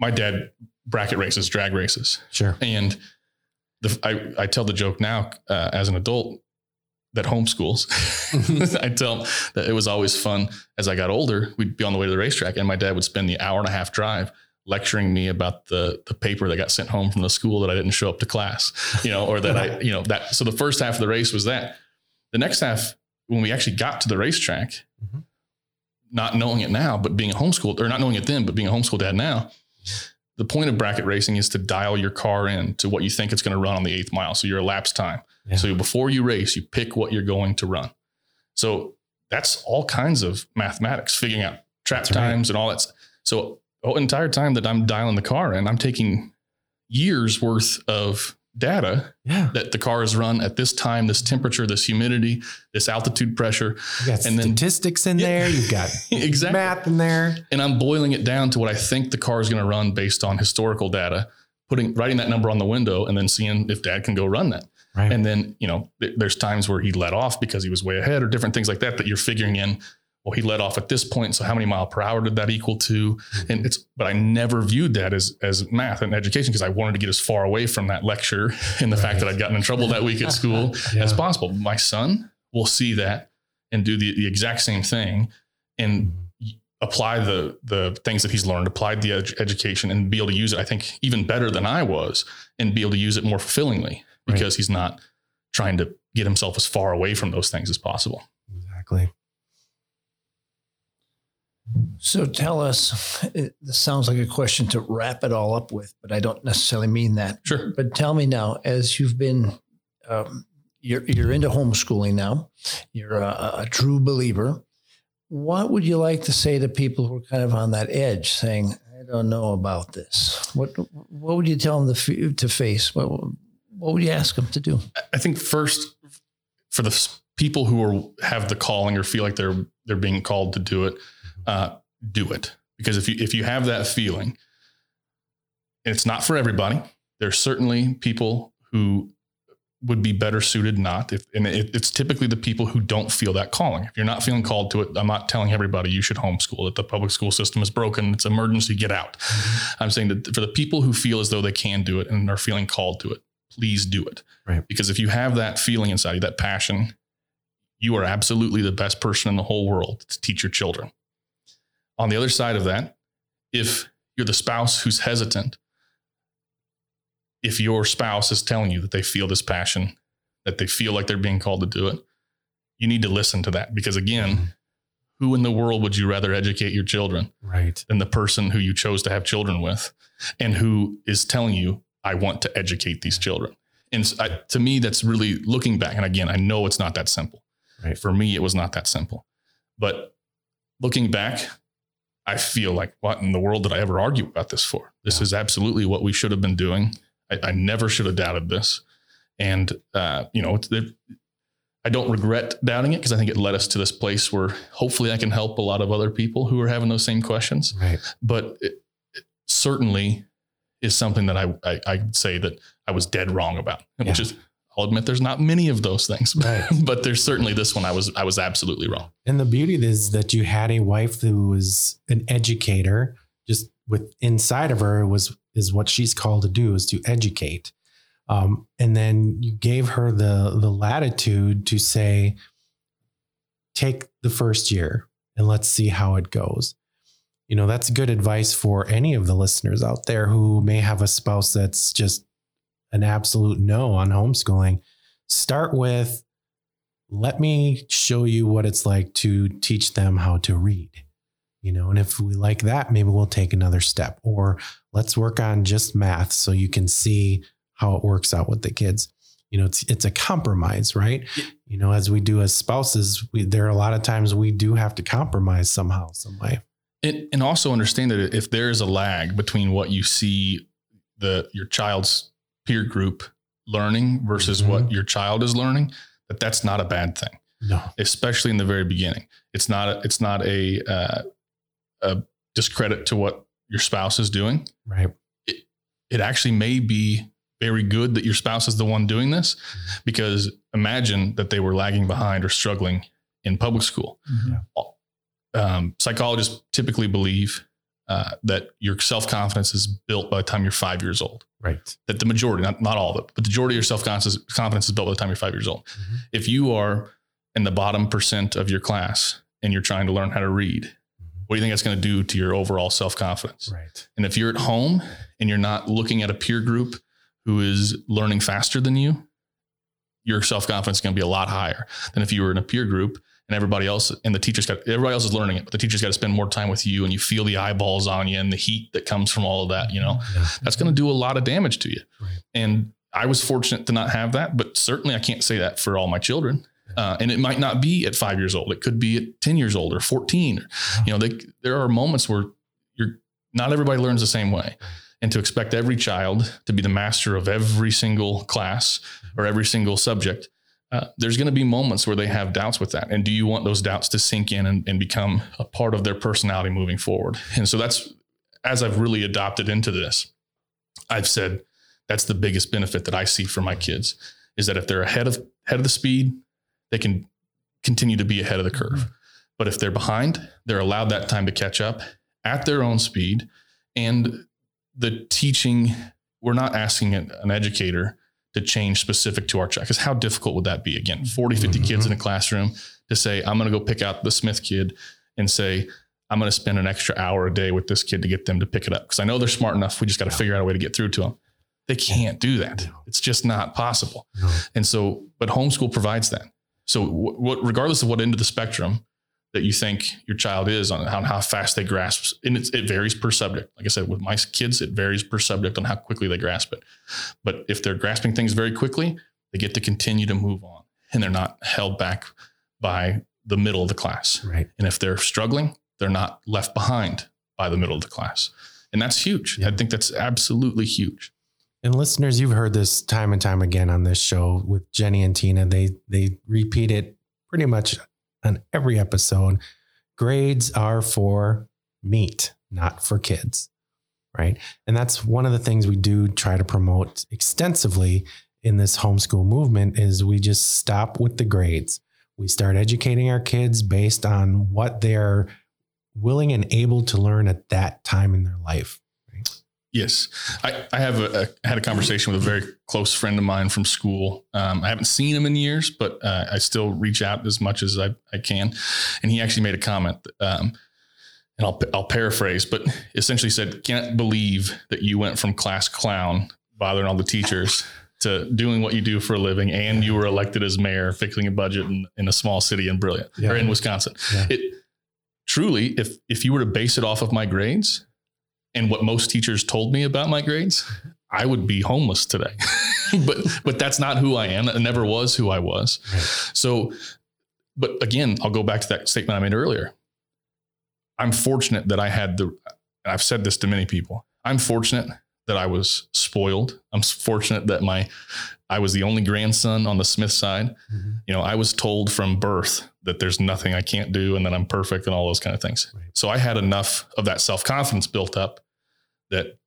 my dad bracket races, drag races, Sure. and the I, I tell the joke now uh, as an adult that homeschools. I tell that it was always fun as I got older. We'd be on the way to the racetrack, and my dad would spend the hour and a half drive lecturing me about the the paper that got sent home from the school that I didn't show up to class, you know, or that I, you know, that. So the first half of the race was that. The next half, when we actually got to the racetrack, Mhm. not knowing it now, but being a homeschooled, or not knowing it then, but being a homeschool dad now, the point of bracket racing is to dial your car in to what you think it's going to run on the eighth mile. So your elapsed time. Yeah. So before you race, you pick what you're going to run. So that's all kinds of mathematics, figuring out trap That's right. times and all that. So the entire time that I'm dialing the car in, I'm taking years worth of data Yeah. that the car is run at this time, this temperature, this humidity, this altitude pressure. And then- statistics in Yeah. there. You've got exactly. math in there. and I'm boiling it down to what I think the car is going to run based on historical data, putting writing that number on the window, and then seeing if Dad can go run that. Right. And then you know, th- there's times where he let off because he was way ahead, or different things like that that you're figuring in. Well, he let off at this point, so how many mile per hour did that equal to? Mm-hmm. And it's, but I never viewed that as as math and education because I wanted to get as far away from that lecture and the fact that I'd gotten in trouble that week at school Yeah. as possible. My son will see that and do the, the exact same thing and apply the the things that he's learned, applied the ed- education, and be able to use it. I think even better than I was, and be able to use it more fulfillingly because right. he's not trying to get himself as far away from those things as possible. Exactly. So tell us, it, this sounds like a question to wrap it all up with, but I don't necessarily mean that. Sure. But tell me now, as you've been, um, you're, you're into homeschooling now, you're a, a true believer what would you like to say to people who are kind of on that edge, saying, "I don't know about this"? What What would you tell them to, to face? What What would you ask them to do? I think first, for the people who are have the calling or feel like they're they're being called to do it, uh, do it. Because if you if you have that feeling, it's not for everybody. There's certainly people who would be better suited not if and it, it's typically the people who don't feel that calling if you're not feeling called to it i'm not telling everybody you should homeschool that the public school system is broken it's emergency get out mm-hmm. i'm saying that for the people who feel as though they can do it and are feeling called to it please do it right because if you have that feeling inside you that passion you are absolutely the best person in the whole world to teach your children on the other side of that if you're the spouse who's hesitant if your spouse is telling you that they feel this passion, that they feel like they're being called to do it, you need to listen to that because again, mm-hmm. who in the world would you rather educate your children right than the person who you chose to have children with and who is telling you I want to educate these children. And I, to me that's really looking back and again, I know it's not that simple. Right. For me it was not that simple. But looking back, I feel like what in the world did I ever argue about this for? This yeah. is absolutely what we should have been doing I, I never should have doubted this. And, uh, you know, I don't regret doubting it because I think it led us to this place where hopefully I can help a lot of other people who are having those same questions. Right. But it, it certainly is something that I, I, I'd say that I was dead wrong about, yeah. which is, I'll admit there's not many of those things, right. but there's certainly this one I was, I was absolutely wrong. And the beauty is that you had a wife who was an educator just with inside of her was is what she's called to do is to educate. Um, and then you gave her the the latitude to say, take the first year and let's see how it goes. You know, that's good advice for any of the listeners out there who may have a spouse that's just an absolute no on homeschooling. Start with, let me show you what it's like to teach them how to read you know and if we like that maybe we'll take another step. Or let's work on just math so you can see how it works out with the kids. You know it's it's a compromise right? You know as we do as spouses we there are a lot of times we do have to compromise somehow some way. And, and also understand that if there's a lag between what you see the your child's peer group learning versus mm-hmm. what your child is learning that that's not a bad thing no especially in the very beginning it's not a, it's not a uh, a discredit to what your spouse is doing. Right. It, it actually may be very good that your spouse is the one doing this mm-hmm. because imagine that they were lagging behind or struggling in public school. Mm-hmm. Um, psychologists typically believe uh, that your self confidence is built by the time you're five years old. Right. That the majority, not, not all of it, but the majority of your self confidence is built by the time you're five years old. Mm-hmm. If you are in the bottom percent of your class and you're trying to learn how to read, what do you think that's going to do to your overall self confidence? Right. And if you're at home and you're not looking at a peer group who is learning faster than you, your self confidence is going to be a lot higher than if you were in a peer group and everybody else and the teachers got everybody else is learning it, but the teachers got to spend more time with you and you feel the eyeballs on you and the heat that comes from all of that. You know, yeah. that's going to do a lot of damage to you. Right. And I was fortunate to not have that, but certainly I can't say that for all my children. Uh, and it might not be at five years old. It could be at 10 years old or 14. You know, they, there are moments where you're not everybody learns the same way. And to expect every child to be the master of every single class or every single subject, uh, there's going to be moments where they have doubts with that. And do you want those doubts to sink in and, and become a part of their personality moving forward? And so that's as I've really adopted into this, I've said that's the biggest benefit that I see for my kids is that if they're ahead of ahead of the speed, they can continue to be ahead of the curve. Mm-hmm. But if they're behind, they're allowed that time to catch up at their own speed. And the teaching, we're not asking an educator to change specific to our child. Because how difficult would that be? Again, 40, 50 kids in mm-hmm. a classroom to say, I'm going to go pick out the Smith kid and say, I'm going to spend an extra hour a day with this kid to get them to pick it up. Because I know they're smart enough. We just got to figure out a way to get through to them. They can't do that. It's just not possible. No. And so, but homeschool provides that. So, what, regardless of what end of the spectrum that you think your child is on how, how fast they grasp, and it's, it varies per subject. Like I said, with my kids, it varies per subject on how quickly they grasp it. But if they're grasping things very quickly, they get to continue to move on, and they're not held back by the middle of the class. Right. And if they're struggling, they're not left behind by the middle of the class. And that's huge. I think that's absolutely huge. And listeners, you've heard this time and time again on this show with Jenny and Tina. They they repeat it pretty much on every episode. Grades are for meat, not for kids. Right. And that's one of the things we do try to promote extensively in this homeschool movement is we just stop with the grades. We start educating our kids based on what they're willing and able to learn at that time in their life. Yes, I, I have a, a, had a conversation with a very close friend of mine from school. Um, I haven't seen him in years, but uh, I still reach out as much as I, I can. And he actually made a comment, um, and I'll I'll paraphrase, but essentially said, "Can't believe that you went from class clown, bothering all the teachers." To doing what you do for a living, and you were elected as mayor, fixing a budget in, in a small city in Brillion Yeah. or in Wisconsin. Yeah. It truly, if if you were to base it off of my grades, and what most teachers told me about my grades, I would be homeless today. but but that's not who I am. It never was who I was. Right. So, but again, I'll go back to that statement I made earlier. I'm fortunate that I had the. and I've said this to many people. I'm fortunate that I was spoiled. I'm fortunate that my I was the only grandson on the Smith side. Mhm. You know, I was told from birth that there's nothing I can't do and that I'm perfect and all those kind of things. Right. So I had enough of that self confidence built up that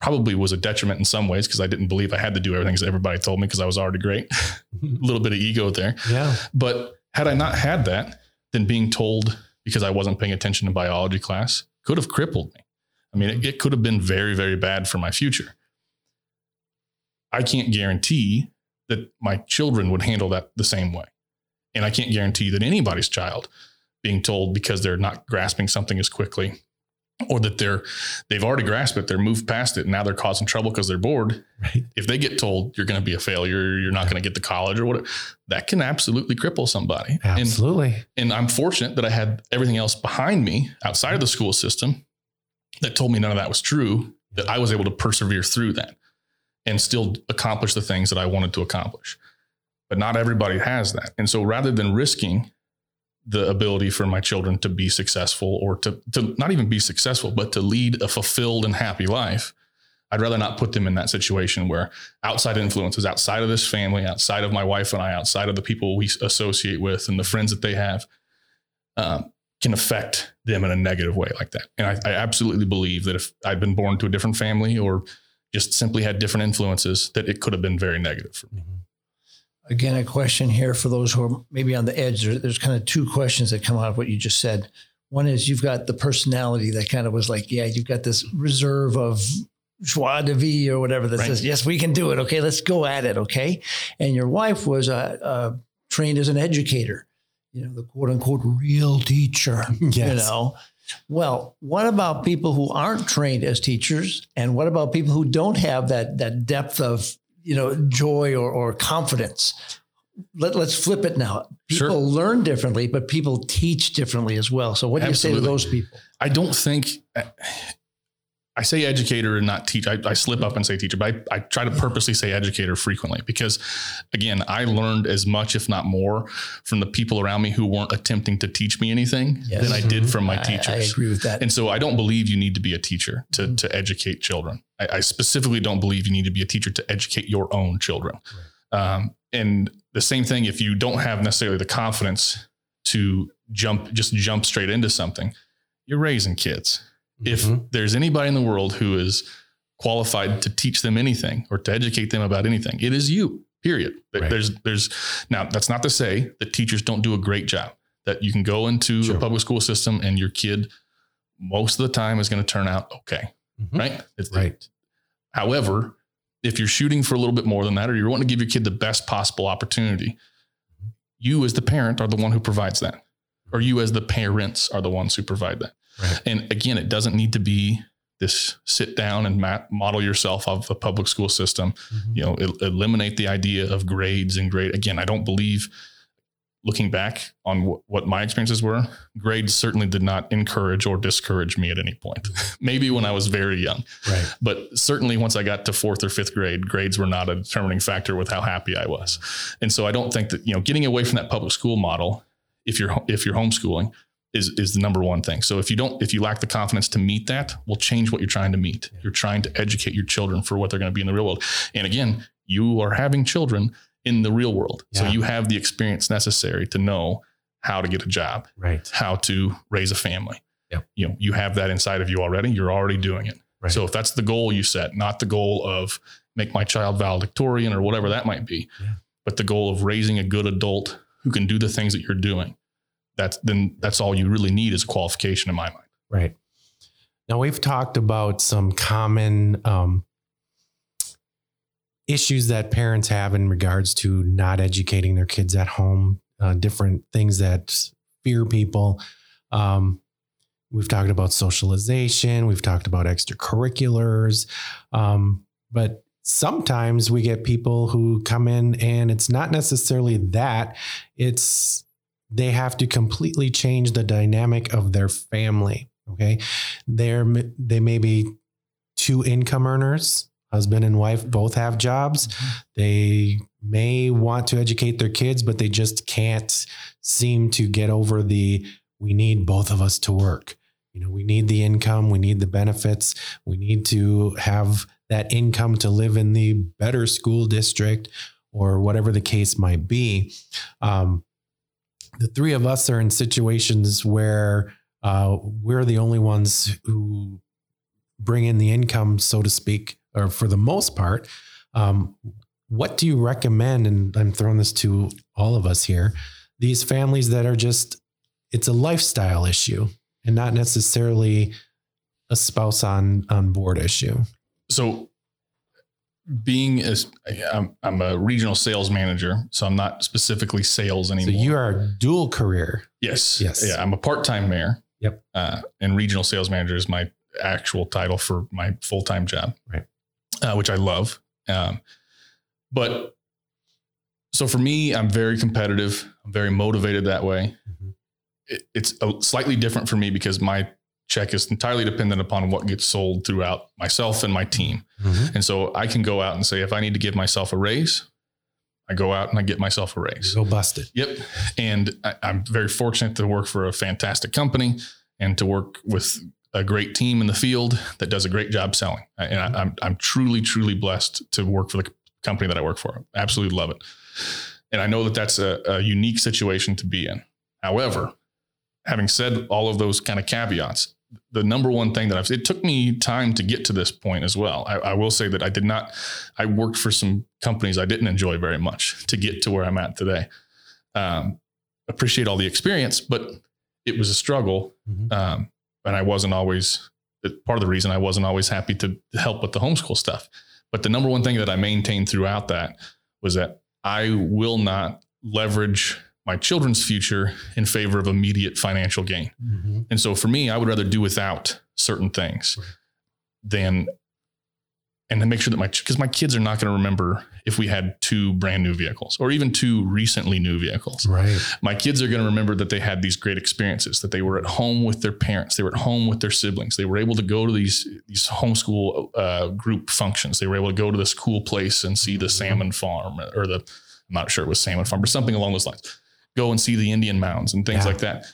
probably was a detriment in some ways because I didn't believe I had to do everything that everybody told me because I was already great. a little bit of ego there. Yeah. But had I not had that, then being told because I wasn't paying attention to biology class could have crippled me. I mean, it, it could have been very, very bad for my future. I can't guarantee that my children would handle that the same way. And I can't guarantee that anybody's child being told because they're not grasping something as quickly or that they're they've already grasped it, they're moved past it, and now they're causing trouble because they're bored Right. if they get told you're going to be a failure, you're not going to get to college or whatever, that can absolutely cripple somebody. And, Absolutely. and I'm fortunate that I had everything else behind me outside of the school system that told me none of that was true, that I was able to persevere through that and still accomplish the things that I wanted to accomplish. But not everybody has that. And so rather than risking the ability for my children to be successful or to, to not even be successful, but to lead a fulfilled and happy life, I'd rather not put them in that situation where outside influences, outside of this family, outside of my wife and I, outside of the people we associate with and the friends that they have, um, can affect them in a negative way like that. And I, I absolutely believe that if I'd been born to a different family or just simply had different influences, that it could have been very negative for me. Again, a question here for those who are maybe on the edge. There, there's kind of two questions that come out of what you just said. One is you've got the personality that kind of was like, yeah, you've got this reserve of joie de vivre or whatever that Right. says, yes, we can do it. Okay, let's go at it. Okay. And your wife was uh, uh, trained as an educator, you know, the quote unquote real teacher, you Yes. know. Well, what about people who aren't trained as teachers? And what about people who don't have that that depth of you know joy or, or confidence? Let, let's flip it now. People Sure. learn differently, but people teach differently as well. So, what do you say to those people? I don't think I say educator and not teach. I, I slip up and say teacher, but I, I try to purposely say educator frequently because, again, I learned as much, if not more, from the people around me who weren't attempting to teach me anything Yes. than I did from my I- teachers. I, agree with that. And so I don't believe you need to be a teacher to, to educate children. I, I specifically don't believe you need to be a teacher to educate your own children. Um, and the same thing, if you don't have necessarily the confidence to jump, just jump straight into something, you're raising kids. If Mhm. there's anybody in the world who is qualified to teach them anything or to educate them about anything, it is you. Period. Right. There's there's now that's not to say that teachers don't do a great job. That you can go into Sure. a public school system and your kid most of the time is going to turn out okay, Mhm. right? It's, Right. However, if you're shooting for a little bit more than that, or you're wanting to give your kid the best possible opportunity, you as the parent are the one who provides that, or you as the parents are the ones who provide that. Right. And again, it doesn't need to be this sit down and ma- model yourself off the public school system. Mhm. You know, el- eliminate the idea of grades and grade. Again, I don't believe. Looking back on wh- what my experiences were, grades certainly did not encourage or discourage me at any point. Maybe when I was very young, Right. but certainly once I got to fourth or fifth grade, grades were not a determining factor with how happy I was. And so I don't think that, you know, getting away from that public school model, if you're, if you're homeschooling is, is the number one thing. So if you don't, if you lack the confidence to meet that, we'll change what you're trying to meet. You're trying to educate your children for what they're going to be in the real world. And again, you are having children in the real world. So you have the experience necessary to know how to get a job, Right. how to raise a family. Yep. You know, you have that inside of you already. You're already doing it. Right. So if that's the goal you set, not the goal of make my child valedictorian or whatever that might be, Yeah. but the goal of raising a good adult who can do the things that you're doing, that's then that's all you really need is qualification in my mind. Right. Now we've talked about some common um, issues that parents have in regards to not educating their kids at home, uh, different things that fear people. Um, we've talked about socialization, we've talked about extracurriculars, um, but sometimes we get people who come in and it's not necessarily that, it's they have to completely change the dynamic of their family. Okay. They're, they may be two income earners, husband and wife both have jobs. They may want to educate their kids, but they just can't seem to get over the we need both of us to work. You know, we need the income, we need the benefits, we need to have that income to live in the better school district or whatever the case might be. Um, the three of us are in situations where uh, we're the only ones who bring in the income, so to speak, or for the most part. Um, what do you recommend? And I'm throwing this to all of us here these families that are just, it's a lifestyle issue and not necessarily a spouse on, on board issue. So being as I'm, I'm a regional sales manager, so I'm not specifically sales anymore. So you are a dual career. Yes. Yes. Yeah. I'm a part-time mayor. Yep. Uh, and regional sales manager is my actual title for my full-time job. Right. Uh, which I love. Um, but so for me, I'm very competitive. I'm very motivated that way. Mhm. It, it's a, slightly different for me because my check is entirely dependent upon what gets sold throughout myself and my team. Mm-hmm. And so I can go out and say, if I need to give myself a raise, I go out and I get myself a raise. Go bust it. Yep. And I, I'm very fortunate to work for a fantastic company and to work with a great team in the field that does a great job selling. And I, I'm, I'm truly, truly blessed to work for the company that I work for. Absolutely love it. And I know that that's a, a unique situation to be in. However, having said all of those kind of caveats, the number one thing that I've, it took me time to get to this point as well. I, I will say that I did not, I worked for some companies I didn't enjoy very much to get to where I'm at today. Um, appreciate all the experience, but it was a struggle. Mhm. Um, and I wasn't always part of the reason I wasn't always happy to help with the homeschool stuff. But the number one thing that I maintained throughout that was that I will not leverage my children's future in favor of immediate financial gain. Mhm. And so for me, I would rather do without certain things Right. than and to make sure that my because my kids are not going to remember if we had two brand new vehicles or even two recently new vehicles. Right. My kids are going to remember that they had these great experiences, that they were at home with their parents, they were at home with their siblings, they were able to go to these these homeschool uh, group functions, they were able to go to this cool place and see the salmon farm or the I'm not sure it was salmon farm, but something along those lines. Go and see the Indian mounds and things Yeah. like that.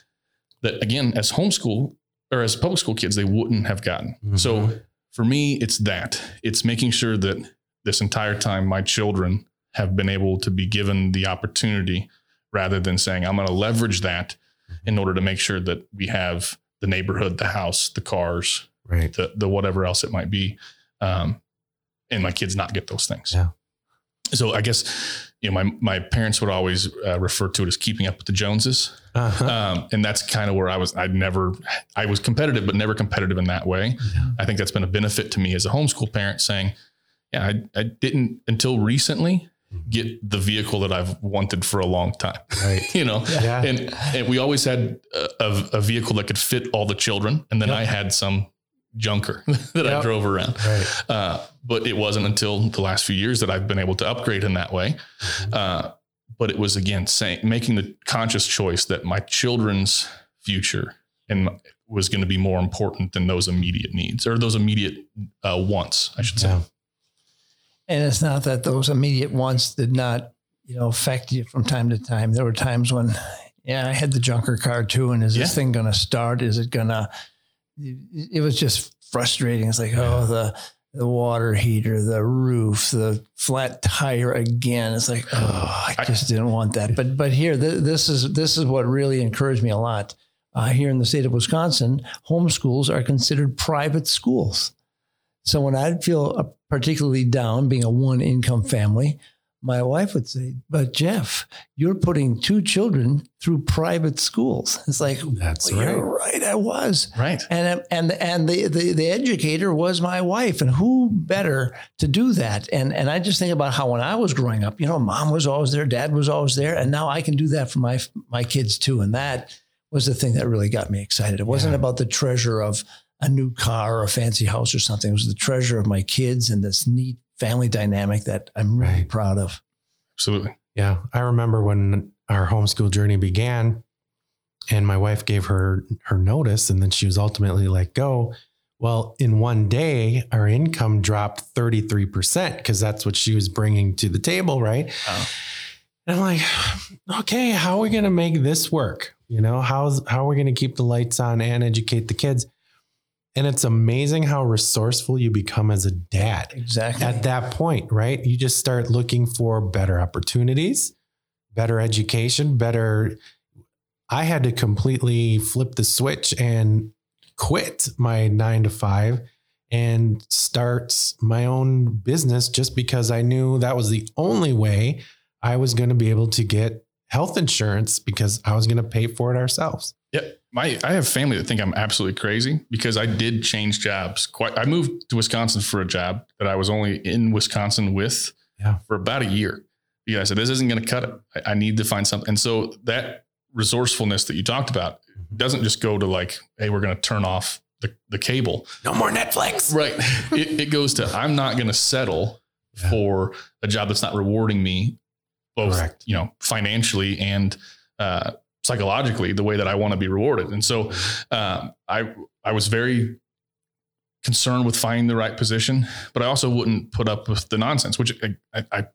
That again, as homeschool or as public school kids, they wouldn't have gotten. So Mhm. for me, it's that. It's making sure that this entire time my children have been able to be given the opportunity rather than saying, I'm going to leverage that in order to make sure that we have the neighborhood, the house, the cars, Right. the, the whatever else it might be. Um, and my kids not get those things. Yeah. So I guess, you know, my, my parents would always uh, refer to it as keeping up with the Joneses. Uh-huh. Um, and that's kind of where I was, I'd never, I was competitive, but never competitive in that way. Yeah. I think that's been a benefit to me as a homeschool parent saying, yeah, I, I didn't until recently get the vehicle that I've wanted for a long time. Right. you know, Yeah. and and we always had a, a, a vehicle that could fit all the children, and then Yep. I had some junker that I drove around. Right. Uh, but it wasn't until the last few years that I've been able to upgrade in that way. Mm-hmm. Uh, but it was again saying making the conscious choice that my children's future and my- was going to be more important than those immediate needs or those immediate uh, wants, I should say. Yeah. And it's not that those immediate wants did not, you know, affect you from time to time. There were times when, yeah, I had the junker car too. And is this thing going to start? Is it going to, it was just frustrating. It's like, oh, the, the water heater, the roof, the flat tire again. It's like, oh, I just didn't want that. But, but here, th- this is, this is what really encouraged me a lot. Uh, here in the state of Wisconsin, homeschools are considered private schools. So when I'd feel particularly down being a one income family, my wife would say, But Jeff, you're putting two children through private schools. It's like, That's "Well, right. You're right. I was. Right. And and and the, the the educator was my wife, and who better to do that? And and I just think about how when I was growing up, you know, mom was always there, dad was always there, and now I can do that for my my kids too. And that was the thing that really got me excited. It wasn't Yeah. about the treasure of a new car or a fancy house or something. It was the treasure of my kids and this neat family dynamic that I'm really Right. proud of. Absolutely. Yeah. I remember when our homeschool journey began and my wife gave her her notice and then she was ultimately let go. Well, in one day, our income dropped 33% because that's what she was bringing to the table, right? Wow. And I'm like, okay, how are we going to make this work? You know, how's how are we going to keep the lights on and educate the kids? And it's amazing how resourceful you become as a dad Exactly. at that point, right? You just start looking for better opportunities, better education, better. I had to completely flip the switch and quit my nine to five and start my own business just because I knew that was the only way I was going to be able to get health insurance because I was going to pay for it ourselves. Yeah, my I have family that think I'm absolutely crazy because I did change jobs. Quite, I moved to Wisconsin for a job that I was only in Wisconsin with Yeah. for about a year. Because I said this isn't going to cut it. I, I need to find something. And so that resourcefulness that you talked about doesn't just go to like, hey, we're going to turn off the, the cable. No more Netflix. Right. it, it goes to I'm not going to settle Yeah. for a job that's not rewarding me, both Correct. you know financially and uh, psychologically the way that I want to be rewarded. And so um, I I was very concerned with finding the right position, but I also wouldn't put up with the nonsense, which I, I, I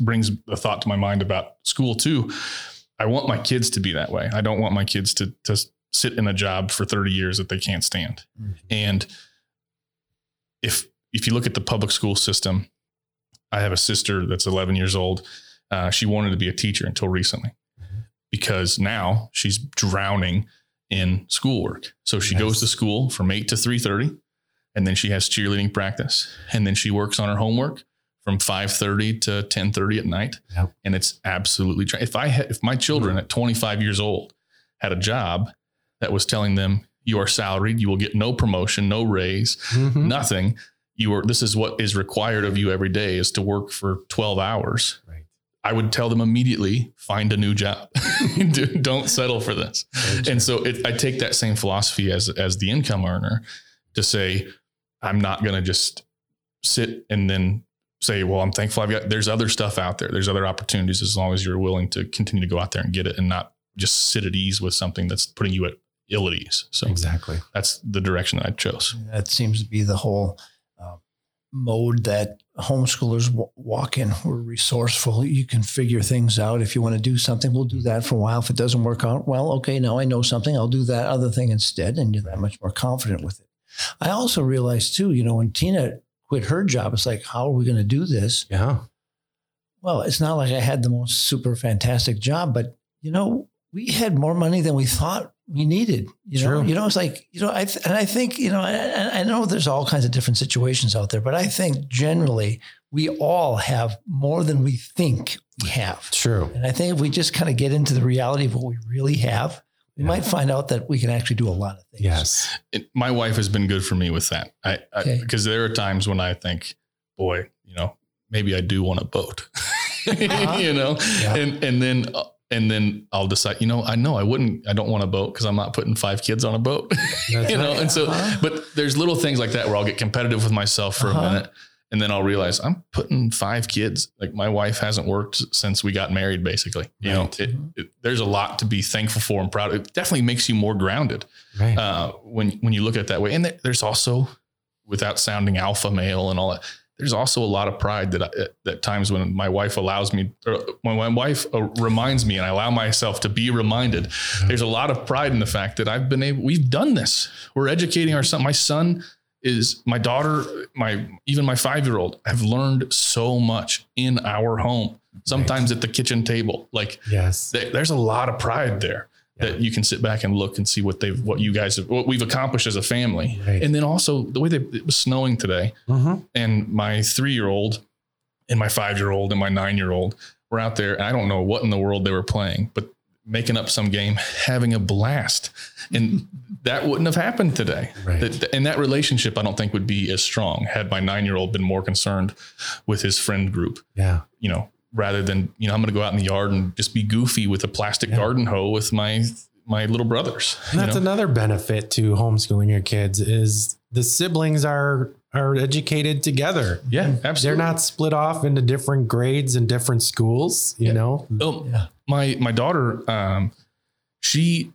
brings a thought to my mind about school too. I want my kids to be that way. I don't want my kids to to sit in a job for 30 years that they can't stand. And if if you look at the public school system, I have a sister that's 11 years old. Uh, she wanted to be a teacher until recently because now she's drowning in schoolwork. So she Yes. goes to school from 8 to 3:30 and then she has cheerleading practice and then she works on her homework from 5:30 to 10:30 at night. Yep. And it's absolutely tra- if I had if my children at 25 years old had a job that was telling them you are salaried, you will get no promotion, no raise, Mhm. nothing. You are this is what is required of you every day is to work for 12 hours. Right. I would tell them immediately, find a new job. Do- Don't settle for this. And so it, I take that same philosophy as as the income earner to say, I'm not going to just sit and then say, well, I'm thankful I've got. There's other stuff out there. There's other opportunities as long as you're willing to continue to go out there and get it, and not just sit at ease with something that's putting you at ill at ease. So Exactly. that's the direction that I chose. That seems to be the whole mode that homeschoolers w- walk in. We're resourceful. You can figure things out. If you want to do something, we'll do that for a while. If it doesn't work out, well, okay, now I know something. I'll do that other thing instead. And you're that much more confident with it. I also realized too, you know, when Tina quit her job, it's like, how are we going to do this? Yeah. Well, it's not like I had the most super fantastic job, but you know, we had more money than we thought we needed. You know, True. you know, it's like you know, I th- and I think you know, I, I know there's all kinds of different situations out there, but I think generally we all have more than we think we have. True. And I think if we just kind of get into the reality of what we really have, we Yeah. might find out that we can actually do a lot of things. Yes. it, my wife has been good for me with that. I Okay. because there are times when I think, boy, you know, maybe I do want a boat, Uh-huh. you know, Yeah. and and then uh, and then I'll decide, you know, I know I wouldn't, I don't want a boat because I'm not putting five kids on a boat, you know, and so, Uh-huh. but there's little things like that where I'll get competitive with myself for Uh-huh. a minute. And then I'll realize I'm putting five kids. Like my wife hasn't worked since we got married, basically. You Right. know, it, it, there's a lot to be thankful for and proud. of. It definitely makes you more grounded Right. uh, when when you look at it that way. And th- there's also, without sounding alpha male and all that, there's also a lot of pride that I, at, times when my wife allows me, or when my wife uh, reminds me, and I allow myself to be reminded. There's a lot of pride in the fact that I've been able. We've done this. We're educating our son. My son is my daughter. My even my five year old. I've learned so much in our home. Sometimes at the kitchen table, like yes. th- there's a lot of pride there Yeah. that you can sit back and look and see what they've what you guys have what we've accomplished as a family Right. and then also the way that it was snowing today Mhm. and my three-year-old and my five-year-old and my nine-year-old were out there and i don't know what in the world they were playing but making up some game having a blast and that wouldn't have happened today Right. that, and that relationship i don't think would be as strong had my nine-year-old been more concerned with his friend group Yeah. you know, rather than, you know, I'm going to go out in the yard and just be goofy with a plastic Yeah. garden hoe with my, my little brothers. And you that's know? another benefit to homeschooling your kids is the siblings are are educated together. yeah, absolutely. They're not split off into different grades and different schools, you Yeah. know. Oh, Yeah. my, my daughter, um, she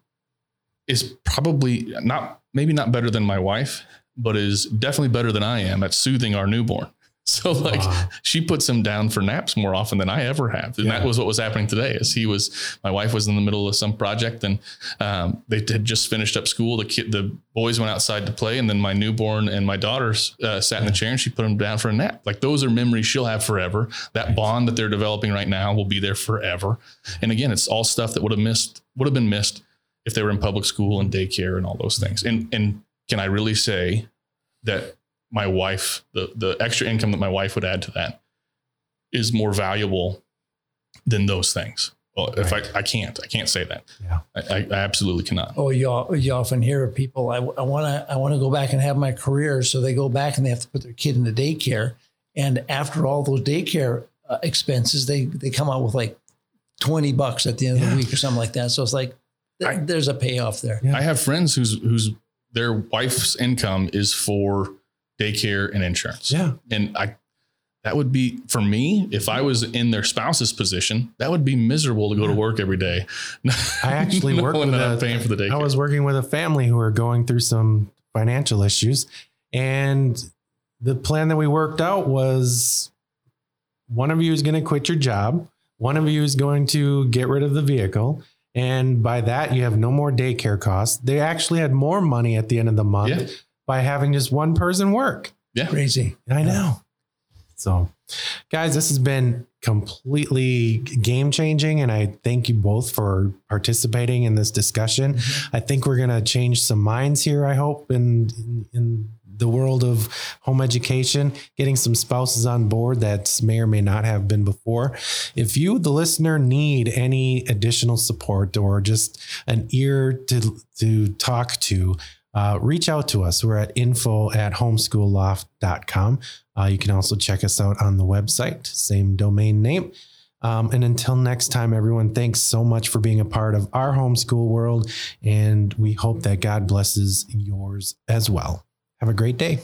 is probably not, maybe not better than my wife, but is definitely better than I am at soothing our newborn. So like Wow. she puts him down for naps more often than I ever have. And Yeah. that was what was happening today as he was, my wife was in the middle of some project and um, they had just finished up school. The kid, the boys went outside to play. And then my newborn and my daughters uh, sat in the chair and she put him down for a nap. Like those are memories she'll have forever. That bond that they're developing right now will be there forever. And again, it's all stuff that would have missed, would have been missed if they were in public school and daycare and all those things. And, and can I really say that my wife, the the extra income that my wife would add to that is more valuable than those things. Well, if I, I can't, I can't say that. Yeah. I, I absolutely cannot. Oh, you, al- you often hear of people. I, I want to I want to go back and have my career, so they go back and they have to put their kid in the daycare. And after all those daycare uh, expenses, they they come out with like twenty bucks at the end of the week or something like that. So it's like th- I- there's a payoff there. Yeah. I have friends whose whose their wife's income is for daycare and insurance. Yeah. And I that would be for me, if I was in their spouse's position, that would be miserable to go to work every day. I actually work Knowing with that a, paying for the daycare. I was working with a family who were going through some financial issues, and the plan that we worked out was one of you is going to quit your job, one of you is going to get rid of the vehicle, and by that you have no more daycare costs. They actually had more money at the end of the month Yeah. By having just one person work. Yeah. Crazy. I know. So, guys, this has been completely game changing. And I thank you both for participating in this discussion. Mm-hmm. I think we're going to change some minds here, I hope, in, in, in the world of home education, getting some spouses on board that may or may not have been before. If you, the listener, need any additional support or just an ear to, to talk to, uh, reach out to us. We're at info at homeschoolloft.com. Uh, you can also check us out on the website, same domain name. Um, and until next time, everyone, thanks so much for being a part of our homeschool world. And we hope that God blesses yours as well. Have a great day.